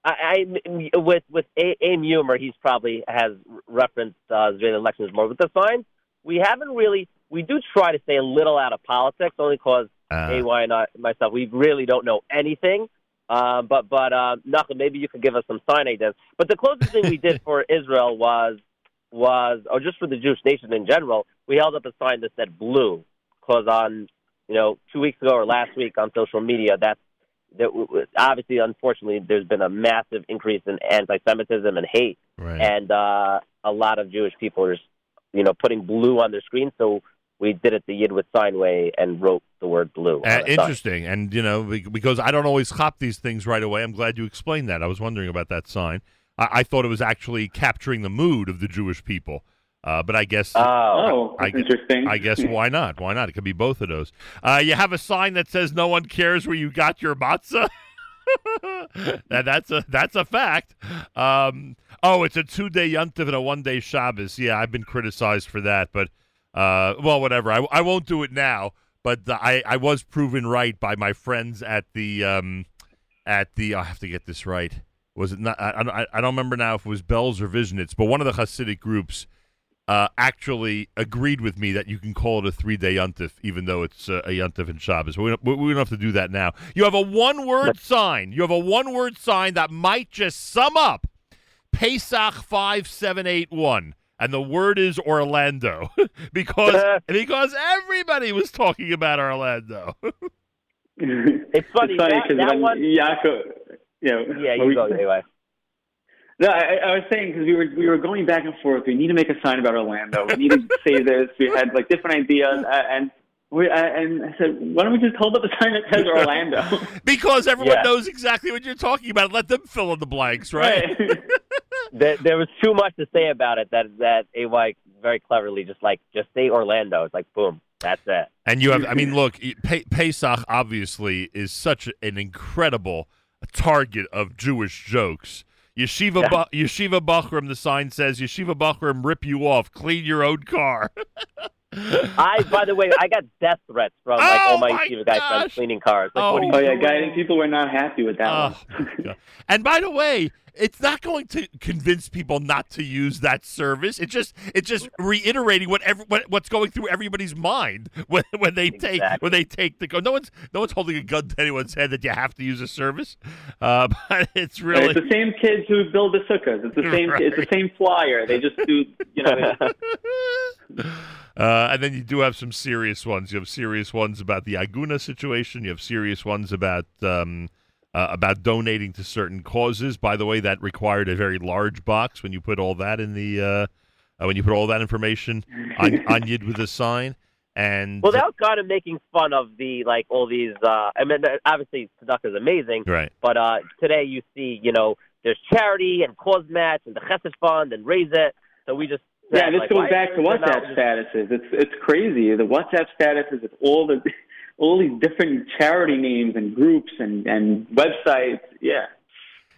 I, I with with A- Aim Humor, he's probably has referenced uh, Israeli elections more. With the sign, we haven't really. We do try to stay a little out of politics, only because Uh, AY and I, myself, we really don't know anything. Uh, but but uh, Nachum, maybe you could give us some sign ideas. But the closest thing we did for Israel was was, or just for the Jewish nation in general, we held up a sign that said blue, because on you know two weeks ago or last week on social media, that's that obviously, unfortunately, there's been a massive increase in anti-Semitism and hate, Right. and uh, a lot of Jewish people are, you know, putting blue on their screen. So we did it the Yidwit sign way and wrote the word blue. Uh, the sign. interesting, and you know, because I don't always cop these things right away. I'm glad you explained that. I was wondering about that sign. I, I thought it was actually capturing the mood of the Jewish people, uh, but I guess Oh, Oh, I- interesting. I guess why not? Why not? It could be both of those. Uh, you have a sign that says "No one cares where you got your matzah." that's a that's a fact. Um, oh, it's a two day yontiv and a one day Shabbos. Yeah, I've been criticized for that, but uh, well, whatever. I, I won't do it now. But uh, I I was proven right by my friends at the um at the I have to get this right. Was it not? I, I, I don't remember now if it was Belz or Vizhnitz, but one of the Hasidic groups uh, actually agreed with me that you can call it a three day yuntif, even though it's uh, a yuntif and Shabbos. We don't, we we don't have to do that now. You have a one word sign. You have a one word sign that might just sum up Pesach five seven eight one. And the word is Orlando because because everybody was talking about Orlando. It's funny, that- because that when one- Yaakov, you know, yeah, you we- go anyway. No, I, I was saying because we were we were going back and forth. We need to make a sign about Orlando. We need to say this. We had like different ideas, uh, and we I, and I said, why don't we just hold up a sign that says Orlando? because everyone Yeah. knows exactly what you're talking about. Let them fill in the blanks, right? there, there was too much to say about it that that AY very cleverly just like just say Orlando. It's like boom, that's it. And you have, I mean, look, Pe- Pesach obviously is such an incredible target of Jewish jokes. Yeshiva, Yeah. ba- Yeshiva Bachram, the sign says, Yeshiva Bachram, rip you off, clean your own car. I by the way, I got death threats from like Oh all my my yeshiva guys gosh. friends cleaning cars. Like, Oh. what are you oh yeah, doing? guys, people were not happy with that Oh, one. And by the way, it's not going to convince people not to use that service. It's just it's just reiterating what, every, what what's going through everybody's mind when when they take when they take the go. No one's no one's holding a gun to anyone's head that you have to use a service. Uh, but it's really It's the same kids who build the sukkahs. It's the same. It's the same flyer. They just do. You know. Uh, and then you do have some serious ones. You have serious ones about the Aguna situation. You have serious ones about um, uh, about donating to certain causes. By the way, that required a very large box when you put all that in the uh, uh, when you put all that information on, on Yid with a sign. And Well, that was kind of making fun of the like all these. uh I mean, obviously Tzedakah is amazing, right, but uh today you see, you know, there's Charidy and CauseMatch and the Chesed Fund and raise it. So we just Yeah, this like, goes back to is there not WhatsApp statuses. It's it's crazy. The WhatsApp statuses with all the all these different charity names and groups and and websites. Yeah.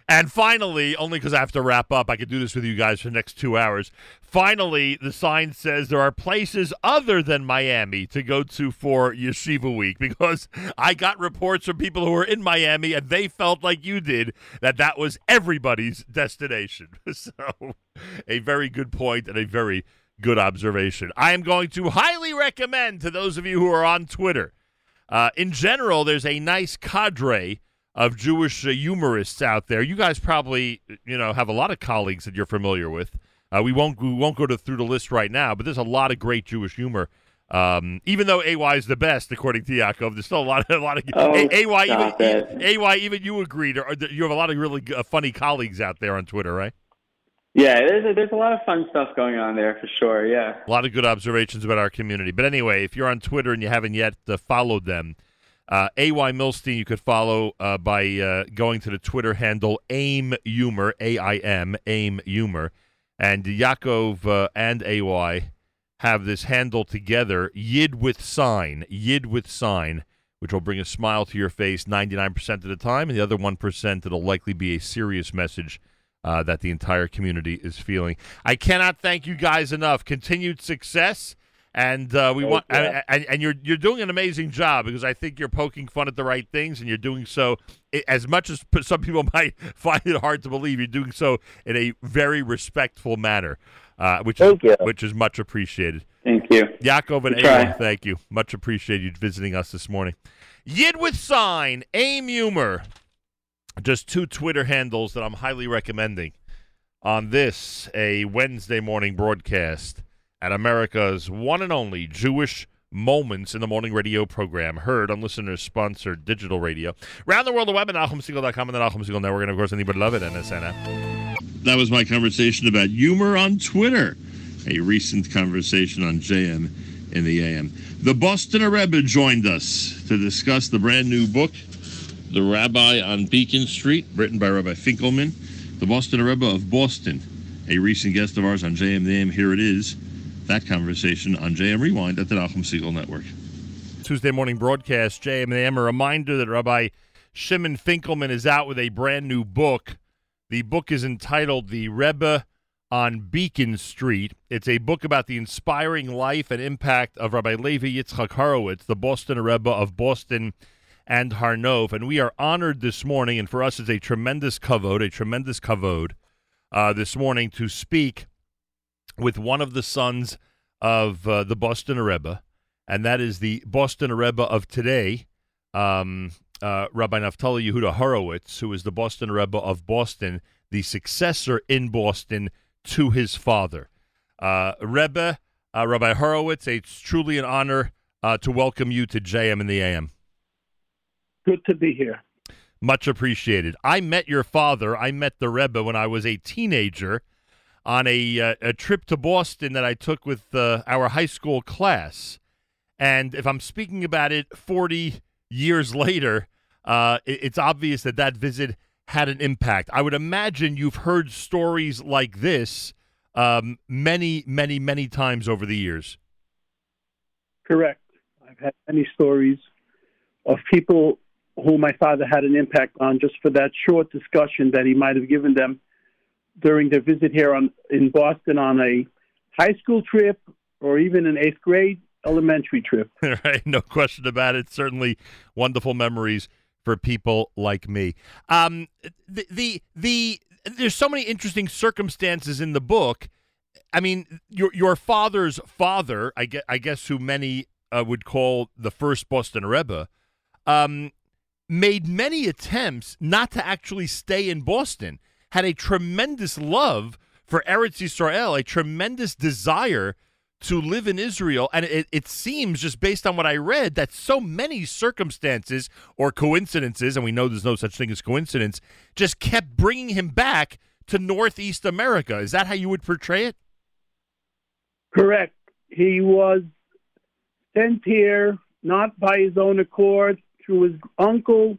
And finally, only because I have to wrap up, I could do this with you guys for the next two hours. Finally, the sign says there are places other than Miami to go to for Yeshiva Week because I got reports from people who were in Miami and they felt like you did that that was everybody's destination. So, a very good point and a very good observation. I am going to highly recommend to those of you who are on Twitter. Uh, in general, there's a nice cadre of Jewish uh, humorists out there. You guys probably, you know, have a lot of colleagues that you're familiar with. Uh, we won't we won't go to, through the list right now, but there's a lot of great Jewish humor. Um, even though AY is the best, according to Yaakov, there's still a lot of a lot of Oh, A- AY. Even, even AY, even you agreed. Or, you have a lot of really uh, funny colleagues out there on Twitter, right? Yeah, there's a, there's a lot of fun stuff going on there for sure. Yeah. A lot of good observations about our community. But anyway, if you're on Twitter and you haven't yet uh, followed them, uh, AY Milstein you could follow uh, by uh, going to the Twitter handle AIM Humor, A I M, AIM Humor. And Yaakov uh, and AY have this handle together, Yid with sign, Yid with sign, which will bring a smile to your face 99% of the time. And the other 1%, it'll likely be a serious message uh, that the entire community is feeling. I cannot thank you guys enough. Continued success, and uh, we Thank want you. and, and, you're you're doing an amazing job because I think you're poking fun at the right things, and you're doing so as much as some people might find it hard to believe. You're doing so in a very respectful manner, uh, which Thank is you. which is much appreciated. Thank you. Yaakov and. Aaron, thank you. Much appreciated you visiting us this morning. Yid with sign, aim humor. Just two Twitter handles that I'm highly recommending on this, a Wednesday morning broadcast at America's one and only Jewish Moments in the Morning radio program, heard on listeners sponsored digital radio. Around the world, the web at NachumSegal.com and the Nachum Segal Network, and of course, anybody love it, NSN. That was my conversation about humor on Twitter, a recent conversation on JM in the AM. The Boston Rebbe joined us to discuss the brand new book, The Rabbi on Beacon Street, written by Rabbi Finkelman, the Boston Rebbe of Boston, a recent guest of ours on JM the AM. Here it is, that conversation on JM Rewind at the Nachum Segal Network. Tuesday morning broadcast, JM. A reminder that Rabbi Shimon Finkelman is out with a brand new book. The book is entitled The Rebbe on Beacon Street. It's a book about the inspiring life and impact of Rabbi Levi Yitzchak Horowitz, the Boston Rebbe of Boston and Har Nof. And we are honored this morning, and for us it's a tremendous kavod, a tremendous kavod uh, this morning to speak with one of the sons of uh, the Boston Rebbe, and that is the Boston Rebbe of today, um, uh, Rabbi Naftali Yehuda Horowitz, who is the Boston Rebbe of Boston, the successor in Boston to his father. Uh, Rebbe, uh, Rabbi Horowitz, it's truly an honor uh, to welcome you to JM in the AM. Good to be here. Much appreciated. I met your father. I met the Rebbe when I was a teenager on a, uh, a trip to Boston that I took with uh, our high school class. And if I'm speaking about it 40 years later, uh, it, it's obvious that that visit had an impact. I would imagine you've heard stories like this um, many, many, many times over the years. Correct. I've had many stories of people who my father had an impact on just for that short discussion that he might have given them during their visit here on, in Boston on a high school trip or even an eighth grade elementary trip. right, no question about it. Certainly wonderful memories for people like me. Um, the, the the there's so many interesting circumstances in the book. I mean, your your father's father, I guess, I guess who many uh, would call the first Boston Rebbe, um, made many attempts not to actually stay in Boston. Had a tremendous love for Eretz Yisrael, a tremendous desire to live in Israel. And it, it, seems, just based on what I read, that so many circumstances or coincidences, and we know there's no such thing as coincidence, just kept bringing him back to Northeast America. Is that how you would portray it? Correct. He was sent here not by his own accord, through his uncle,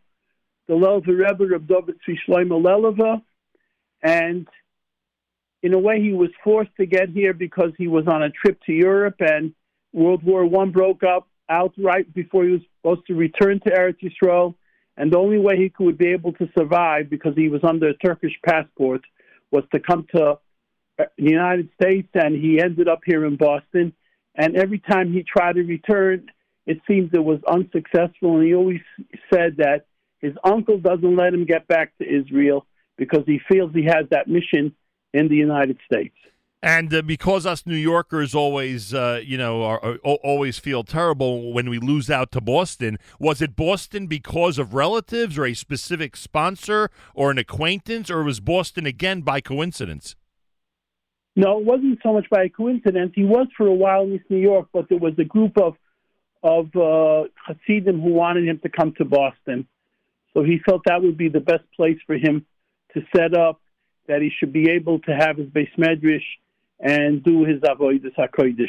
the Lelva Rebbe of David Shlomo Leleva, and in a way, he was forced to get here because he was on a trip to Europe, and World War One broke up outright before he was supposed to return to Eretz Yisrael. And the only way he could be able to survive, because he was under a Turkish passport, was to come to the United States. And he ended up here in Boston. And every time he tried to return, it seems it was unsuccessful. And he always said that his uncle doesn't let him get back to Israel because he feels he has that mission in the United States. And uh, because us New Yorkers always, uh, you know, are, are, always feel terrible when we lose out to Boston, was it Boston because of relatives or a specific sponsor or an acquaintance, or was Boston again by coincidence? No, it wasn't so much by coincidence. He was for a while in East New York, but there was a group of of uh, Hasidim who wanted him to come to Boston. So he felt that would be the best place for him to set up that he should be able to have his Beis Medrash and do his avodas hakodesh.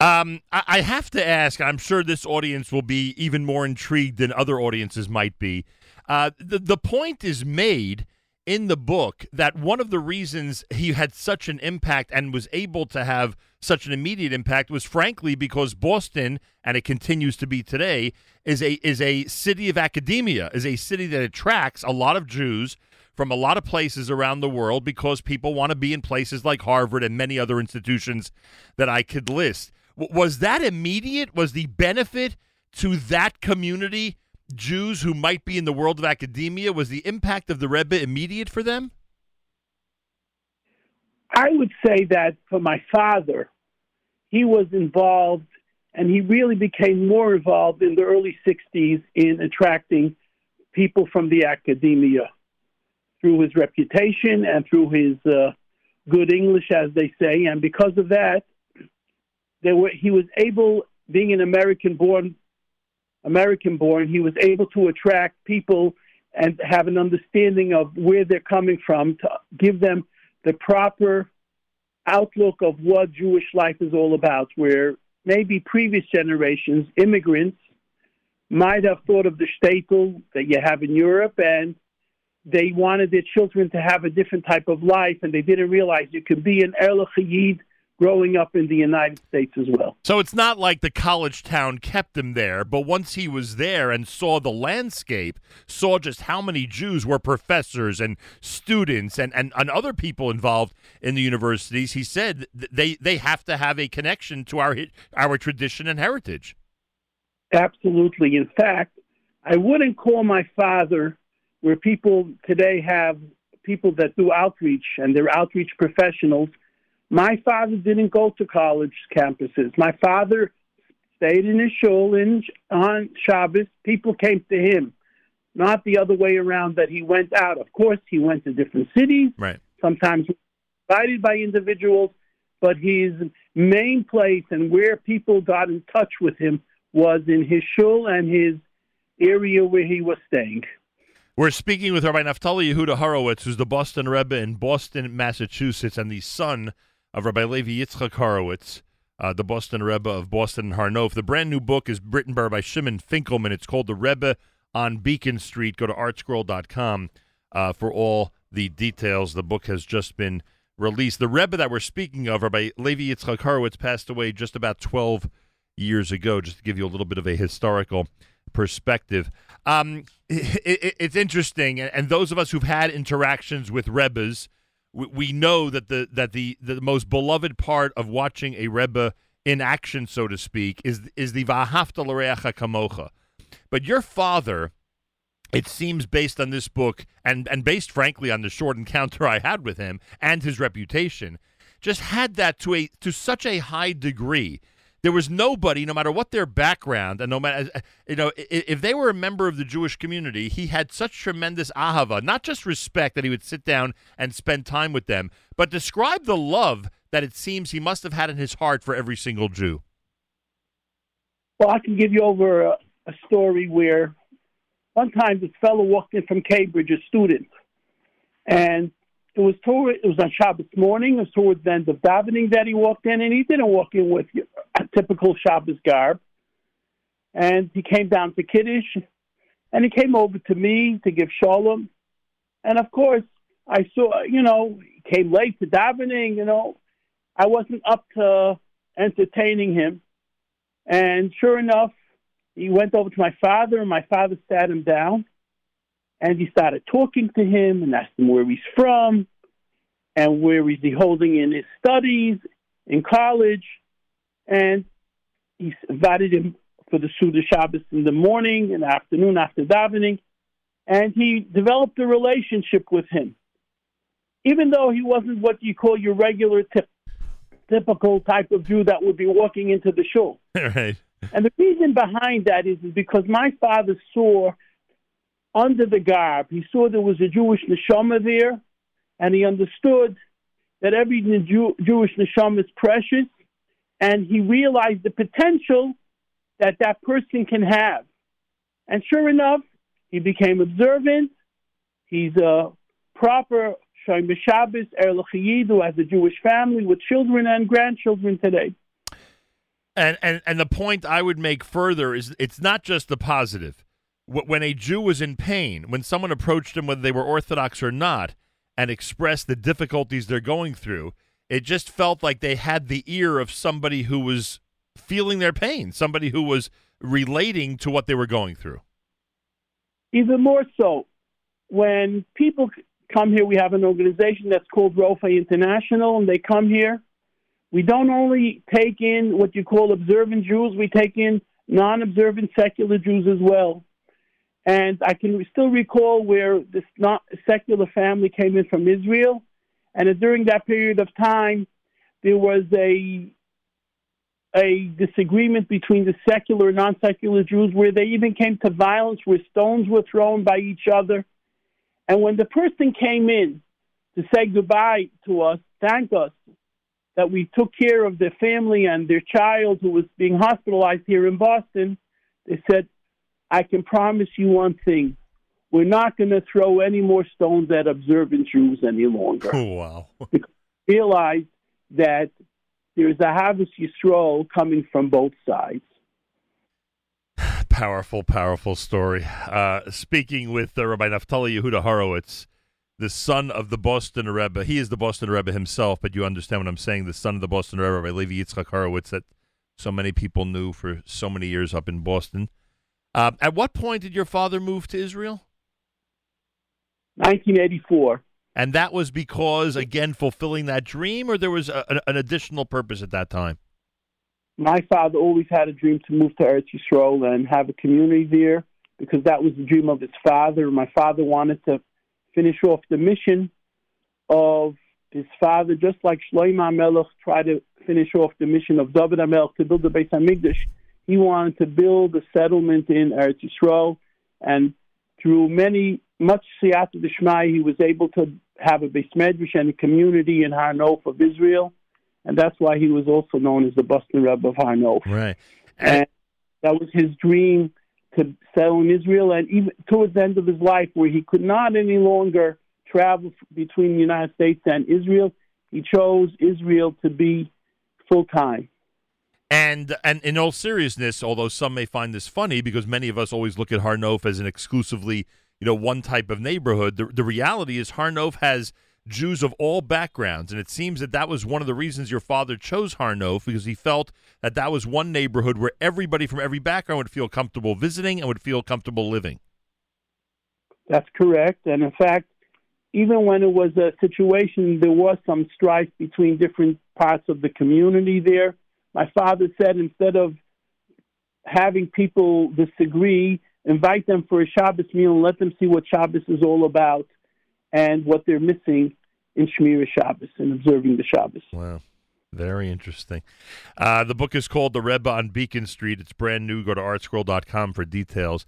Um, I have to ask. I'm sure this audience will be even more intrigued than other audiences might be. Uh, the the point is made in the book that one of the reasons he had such an impact and was able to have such an immediate impact was frankly because Boston, and it continues to be today, is a is a city of academia, is a city that attracts a lot of Jews from a lot of places around the world because people want to be in places like Harvard and many other institutions that I could list. W- was that immediate? Was the benefit to that community, Jews who might be in the world of academia, was the impact of the Rebbe immediate for them? I would say that for my father, he was involved and he really became more involved in the early 60s in attracting people from the academia through his reputation and through his uh, good English, as they say, and because of that, there were, he was able, being an American born, American born, he was able to attract people and have an understanding of where they're coming from to give them the proper outlook of what Jewish life is all about, where maybe previous generations, immigrants, might have thought of the shtetl that you have in Europe and they wanted their children to have a different type of life and they didn't realize you could be an Erlich Yid growing up in the United States as well. So it's not like the college town kept him there, but once he was there and saw the landscape, saw just how many Jews were professors and students and, and, and other people involved in the universities, he said they, they have to have a connection to our our tradition and heritage. Absolutely. In fact, I wouldn't call my father where people today have people that do outreach and they're outreach professionals – my father didn't go to college campuses. My father stayed in his shul in, on Shabbos. People came to him, not the other way around that he went out. Of course, he went to different cities. Right. Sometimes invited by individuals, but his main place and where people got in touch with him was in his shul and his area where he was staying. We're speaking with Rabbi Naftali Yehuda Horowitz, who's the Boston Rebbe in Boston, Massachusetts, and the son of Rabbi Levi Yitzchak Horowitz, uh, the Boston Rebbe of Boston and Harnof. The brand new book is written by Rabbi Shimon Finkelman. It's called The Rebbe on Beacon Street. Go to artscroll.com uh, for all the details. The book has just been released. The Rebbe that we're speaking of, Rabbi Levi Yitzchak Horowitz, passed away just about 12 years ago, just to give you a little bit of a historical perspective. Um, it, it, it's interesting, and those of us who've had interactions with Rebbes, we, we know that the that the the most beloved part of watching a rebbe in action, so to speak, is is the v'ahavta l'reacha kamocha. But your father, it seems, based on this book and and based, frankly, on the short encounter I had with him and his reputation, just had that to a to such a high degree there was nobody, no matter what their background, and no matter you know if they were a member of the Jewish community, he had such tremendous ahava, not just respect that he would sit down and spend time with them, but describe the love that it seems he must have had in his heart for every single Jew. Well, I can give you over a, a story where one time this fellow walked in from Cambridge, a student, and it was toward it was on Shabbos morning. It was towards the end of davening that he walked in, and he didn't walk in with typical Shabbos garb. And he came down to Kiddush, and he came over to me to give shalom. And of course, I saw, you know, he came late to davening. You know, I wasn't up to entertaining him. And sure enough, he went over to my father, and my father sat him down and he started talking to him and asked him where he's from and where is he holding in his studies in college. And he invited him for the Suda Shabbos in the morning and afternoon after davening. And he developed a relationship with him. Even though he wasn't what you call your regular tip, typical type of Jew that would be walking into the shul. right. And the reason behind that is, is because my father saw under the garb. He saw there was a Jewish neshama there, and he understood that every Jew, Jewish neshama is precious, and he realized the potential that that person can have. And sure enough, he became observant. He's a proper Shomer Shabbos, Erlich who has a Jewish family with children and grandchildren today. And, and and the point I would make further is it's not just the positive when a Jew was in pain, when someone approached him, whether they were Orthodox or not, and expressed the difficulties they're going through, it just felt like they had the ear of somebody who was feeling their pain, somebody who was relating to what they were going through. Even more so, when people come here, we have an organization that's called ROFEH International, and they come here. We don't only take in what you call observant Jews, we take in non observant secular Jews as well. And I can still recall where this not secular family came in from Israel, and during that period of time, there was a a disagreement between the secular and non-secular Jews, where they even came to violence, where stones were thrown by each other. And when the person came in to say goodbye to us, thank us that we took care of their family and their child who was being hospitalized here in Boston. They said, I can promise you one thing. We're not going to throw any more stones at observant Jews any longer. Oh, wow. Realize that there's a Havas Yisrael coming from both sides. Powerful, powerful story. Uh, speaking with uh, Rabbi Naftali Yehuda Horowitz, the son of the Boston Rebbe. He is the Boston Rebbe himself, but you understand what I'm saying. The son of the Boston Rebbe, Rabbi Levi Yitzchak Horowitz, that so many people knew for so many years up in Boston. Uh, at what point did your father move to Israel? 1984. And that was because, again, fulfilling that dream, or there was a, an, additional purpose at that time? My father always had a dream to move to Eretz Yisrael and have a community there because that was the dream of his father. My father wanted to finish off the mission of his father, just like Shlomo Melech tried to finish off the mission of David Melech to build the Beis Hamikdash. He wanted to build a settlement in Eretz Yisrael, and through many much siyata d'shmai, he was able to have a Beis Medrash and a community in Har Nof of Israel, and that's why he was also known as the Boston Rebbe of Har Nof. Right, and, and that was his dream to settle in Israel, and even towards the end of his life, where he could not any longer travel between the United States and Israel, he chose Israel to be full time. And and in all seriousness, although some may find this funny, because many of us always look at Har Nof as an exclusively, you know, one type of neighborhood. The, the reality is Har Nof has Jews of all backgrounds, and it seems that that was one of the reasons your father chose Har Nof because he felt that that was one neighborhood where everybody from every background would feel comfortable visiting and would feel comfortable living. That's correct, and in fact, even when it was a situation, there was some strife between different parts of the community there my father said instead of having people disagree, invite them for a Shabbos meal and let them see what Shabbos is all about and what they're missing in Shmir Shabbos and observing the Shabbos. Wow. Very interesting. Uh, the book is called The Rebbe on Beacon Street. It's brand new. Go to artscroll.com for details.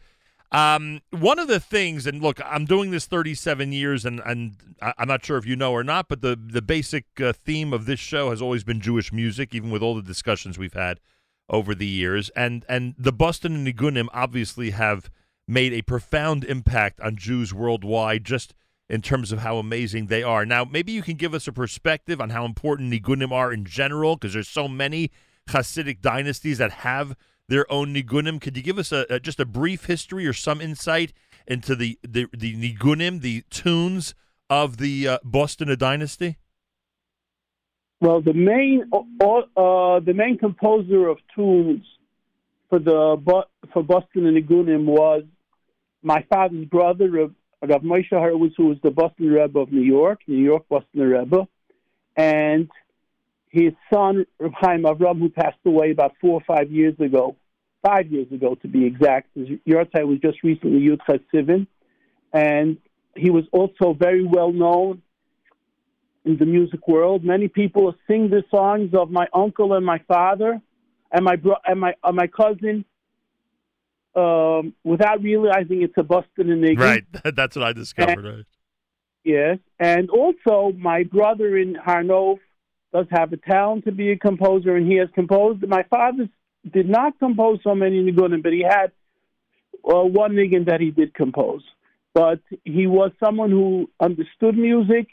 Um, one of the things, and look, I'm doing this 37 years, and, and I'm not sure if you know or not, but the, the basic uh, theme of this show has always been Jewish music, even with all the discussions we've had over the years. And, and the Boston and Nigunim obviously have made a profound impact on Jews worldwide, just in terms of how amazing they are. Now, maybe you can give us a perspective on how important Nigunim are in general, because there's so many Hasidic dynasties that have their own nigunim. Could you give us a, a, just a brief history or some insight into the the, the nigunim, the tunes of the uh, Boston dynasty? Well, the main uh, the main composer of tunes for the for Boston and Nigunim was my father's brother, Rav, Rav Moshe Horowitz, who was the Boston Rebbe of New York, New York Boston Rebbe, and his son, Rav Chaim Avram, who passed away about four or five years ago, five years ago to be exact. Yahrzeit was just recently Yud Sivan, and he was also very well known in the music world. Many people sing the songs of my uncle and my father and my bro- and my uh, my cousin um, without realizing it's a Boston and Right, that's what I discovered. And, yes, and also my brother in Har Nof does have a talent to be a composer, and he has composed. My father did not compose so many nigunim, but he had uh, one nigun that he did compose. But he was someone who understood music,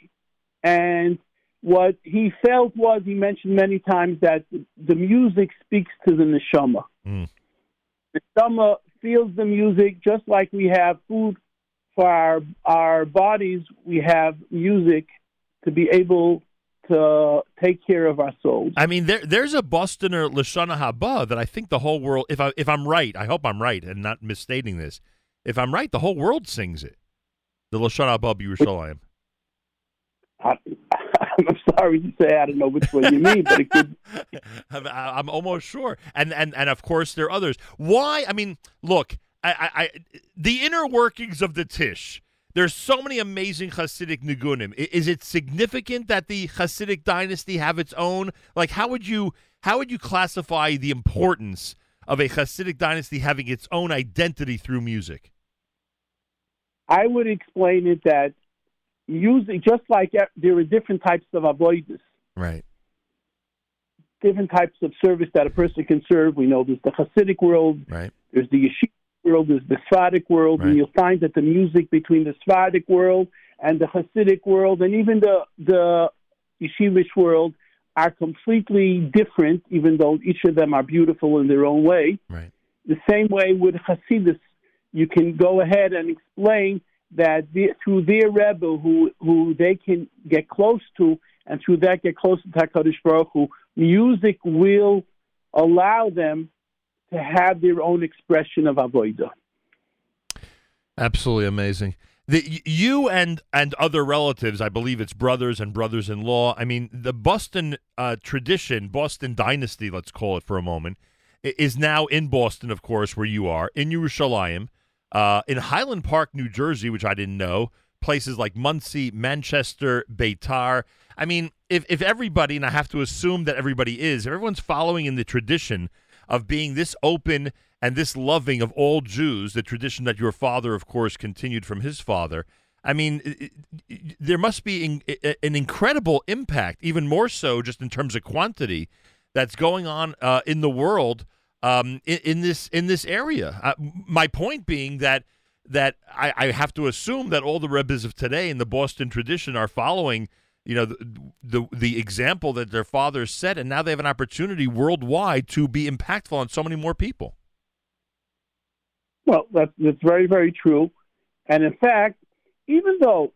and what he felt was he mentioned many times that the music speaks to the neshama. Mm. The neshama feels the music just like we have food for our our bodies. We have music to be able to take care of our souls. I mean, there, there's a Bostoner Lashana Haba that I think the whole world, if I if I'm right, I hope I'm right and not misstating this. If I'm right, the whole world sings it. The Lashana Haba Yerushalayim. I, am I'm sorry to say I don't know which one you mean, but it could. I'm, I'm almost sure, and and and of course there are others. Why? I mean, look, I, I, I the inner workings of the Tish there's so many amazing Hasidic nigunim. Is it significant that the Hasidic dynasty have its own? Like, how would you how would you classify the importance of a Hasidic dynasty having its own identity through music? I would explain it that music, just like there are different types of avoidance, Right. different types of service that a person can serve. We know there's the Hasidic world, Right. there's the Yeshiva world, there's the Sephardic world, Right. and you'll find that the music between the Sephardic world and the Hasidic world, and even the the Yeshivish world, are completely different. Even though each of them are beautiful in their own way. Right. The same way with Hasidus, you can go ahead and explain that the, through their Rebbe, who who they can get close to, and through that get close to Hakadosh Baruch Hu, music will allow them to have their own expression of avodah. Absolutely amazing. The, you and and other relatives, I believe it's brothers and brothers-in-law. I mean, the Boston uh, tradition, Boston dynasty, let's call it for a moment, is now in Boston, of course, where you are, in Yerushalayim, uh, in Highland Park, New Jersey, which I didn't know. Places like Monsey, Manchester, Beitar. I mean, if if everybody, and I have to assume that everybody is, if everyone's following in the tradition of being this open and this loving of all Jews, the tradition that your father, of course, continued from his father. I mean, it- it- there must be in, i- an incredible impact, even more so just in terms of quantity, that's going on uh, in the world um, in, in this in this area. Uh, my point being that that I, I have to assume that all the rebbes of today in the Boston tradition are following you know the, the the example that their fathers set, and now they have an opportunity worldwide to be impactful on so many more people. Well, that's, that's very, very true. And in fact, even though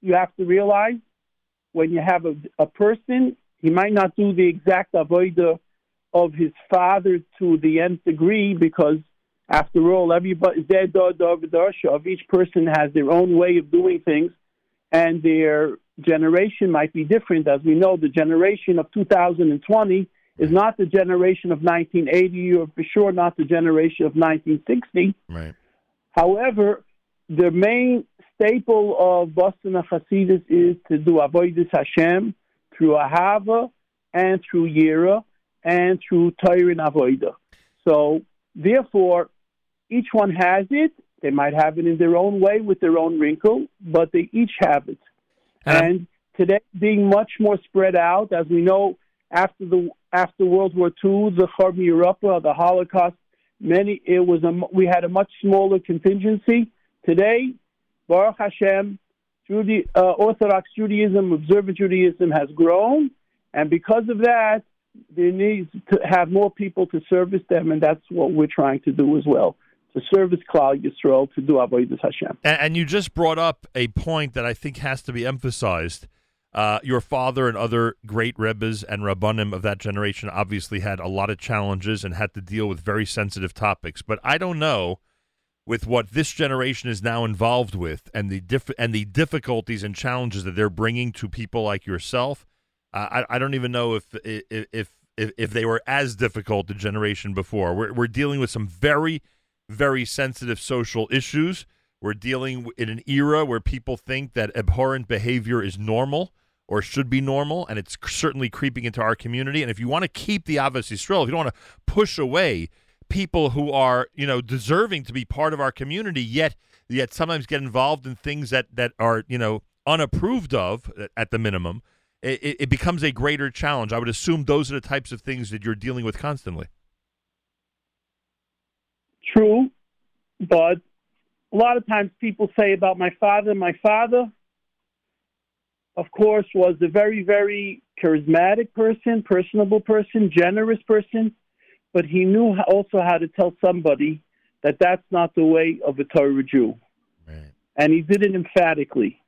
you have to realize when you have a, a person, he might not do the exact avodah of his father to the nth degree because, after all, everybody of each person has their own way of doing things, and their generation might be different. As we know, the generation of 2020 is not the generation of 1980, or for sure not the generation of 1960. Right. However, the main staple of Boston Hasidus is to do Avodas Hashem through Ahava and through Yira and through Torah and Avodah. So, therefore, each one has it. They might have it in their own way with their own wrinkle, but they each have it. And- today, being much more spread out, as we know, after the after World War II, the Churban Europa, the Holocaust, many it was a we had a much smaller contingency. Today, Baruch Hashem, uh, Orthodox Judaism, observant Judaism has grown, and because of that, there needs to have more people to service them, and that's what we're trying to do as well. To service Klal Yisrael, to do Avodah Hashem. And, you just brought up a point that I think has to be emphasized. Uh, your father and other great rebbes and rabbanim of that generation obviously had a lot of challenges and had to deal with very sensitive topics. But I don't know, with what this generation is now involved with, and the and the difficulties and challenges that they're bringing to people like yourself, uh, I, I don't even know if if if if, if they were as difficult the generation before. We're we're dealing with some very very sensitive social issues. We're dealing in an era where people think that abhorrent behavior is normal or should be normal, and it's certainly creeping into our community. And if you want to keep the Avos Yisrael, if you don't want to push away people who are, you know, deserving to be part of our community, yet yet sometimes get involved in things that that are, you know, unapproved of at the minimum, it it becomes a greater challenge. I would assume those are the types of things that you're dealing with constantly. True, but a lot of times people say about my father, my father, of course, was a very, very charismatic person, personable person, generous person, but he knew also how to tell somebody that that's not the way of a Torah Jew. Right. And he did it emphatically.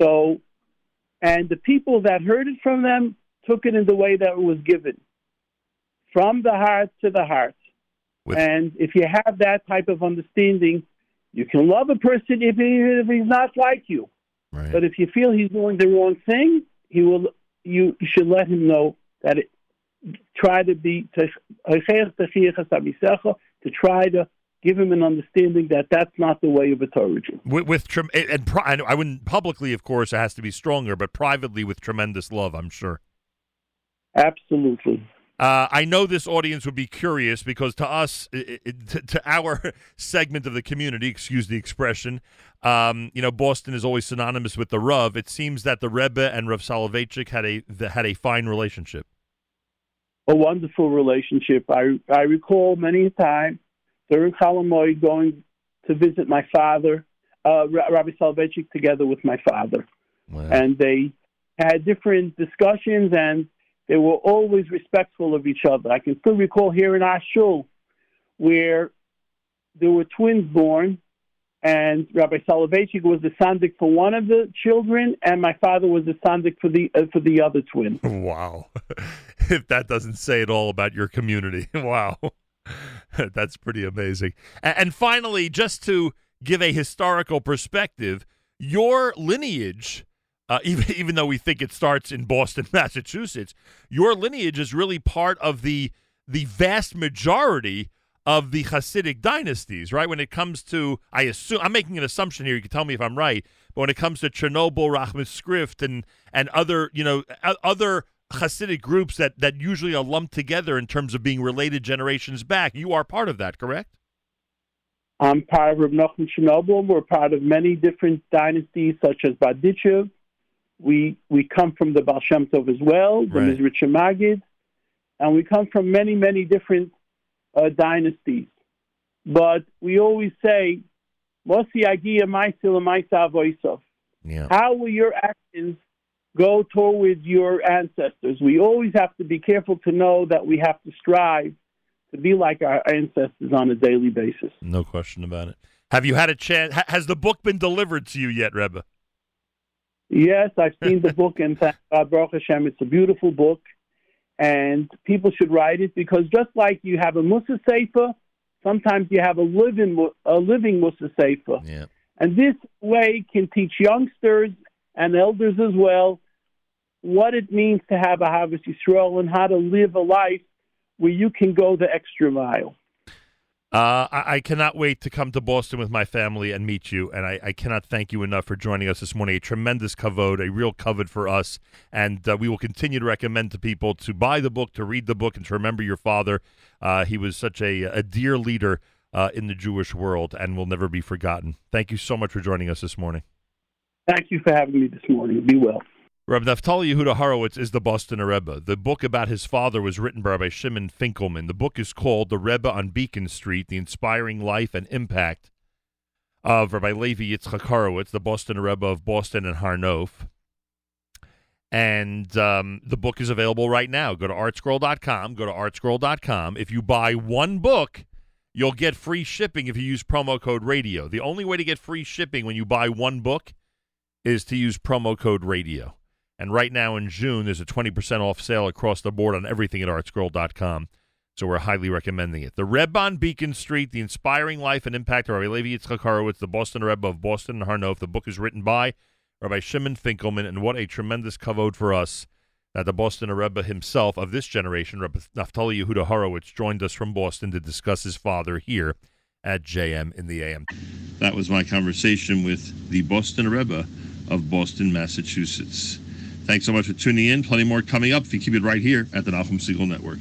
So, and the people that heard it from them took it in the way that it was given from the heart to the heart. With- and if you have that type of understanding, you can love a person if, he, if he's not like you. Right. But if you feel he's doing the wrong thing, he will. You should let him know that it. Try to be to to try to give him an understanding that that's not the way of a Torah Jew. with, with and pri- I wouldn't publicly, of course, it has to be stronger, but privately with tremendous love, I'm sure. Absolutely. Uh, I know this audience would be curious because to us, it, it, to, to, our segment of the community, excuse the expression, um, you know, Boston is always synonymous with the Rav. It seems that the Rebbe and Rav Soloveitchik had a had a fine relationship. A wonderful relationship. I I recall many a time during Chol Hamoed going to visit my father, uh, Rabbi Soloveitchik, together with my father, wow. and they had different discussions and they were always respectful of each other. I can still recall here in Ashul where there were twins born, and Rabbi Soloveitchik was the sandik for one of the children, and my father was the sandik for the uh, for the other twin. Wow, if that doesn't say it all about your community, wow, that's pretty amazing. And finally, just to give a historical perspective, your lineage uh, even even though we think it starts in Boston, Massachusetts, your lineage is really part of the the vast majority of the Hasidic dynasties, right? When it comes to, I assume I'm making an assumption here. You can tell me if I'm right, but when it comes to Chernobyl, Rachmastrivka, and and other you know other Hasidic groups that that usually are lumped together in terms of being related generations back, you are part of that, correct? I'm part of Reb Nachman Chernobyl. We're part of many different dynasties, such as Berdichev, we we come from the Baal Shem Tov as well, the right. Mezritch Maggid, and we come from many many different uh, dynasties. But we always say, "Mosi agia ma'asil ma'isa. How will your actions go towards your ancestors? We always have to be careful to know that we have to strive to be like our ancestors on a daily basis. No question about it. Have you had a chance? Has the book been delivered to you yet, Rebbe? Yes, I've seen the book, and thank God, Baruch Hashem, it's a beautiful book, and people should write it because just like you have a Mussar Sefer, sometimes you have a living a living Mussar Sefer, yeah. and this way can teach youngsters and elders as well what it means to have a Ahavas Yisrael and how to live a life where you can go the extra mile. Uh, I, I, cannot wait to come to Boston with my family and meet you, and I, I, cannot thank you enough for joining us this morning. A tremendous kavod, a real kavod for us, and uh, we will continue to recommend to people to buy the book, to read the book, and to remember your father. Uh, he was such a, a dear leader uh, in the Jewish world, and will never be forgotten. Thank you so much for joining us this morning. Thank you for having me this morning. Be well. Rabbi Naftali Yehuda Horowitz is the Boston Rebbe. The book about his father was written by Rabbi Shimon Finkelman. The book is called The Rebbe on Beacon Street, The Inspiring Life and Impact of Rabbi Levi Yitzchak Horowitz, the Boston Rebbe of Boston and Har Nof. And um, the book is available right now. Go to artscroll.com. Go to artscroll.com. If you buy one book, you'll get free shipping if you use promo code radio. The only way to get free shipping when you buy one book is to use promo code radio. And right now in June, there's a 20% off sale across the board on everything at artscroll.com. So we're highly recommending it. The Rebbe on Beacon Street, The Inspiring Life and Impact of Rabbi Levi Yitzchak Horowitz, the Boston Rebbe of Boston and Har Nof. The book is written by Rabbi Shimon Finkelman, and what a tremendous kavod for us that the Boston Rebbe himself of this generation, Rabbi Naftali Yehuda Horowitz, joined us from Boston to discuss his father here at JM in the AM. That was my conversation with the Boston Rebbe of Boston, Massachusetts. Thanks so much for tuning in. Plenty more coming up if you keep it right here at the Nachum Segal Network.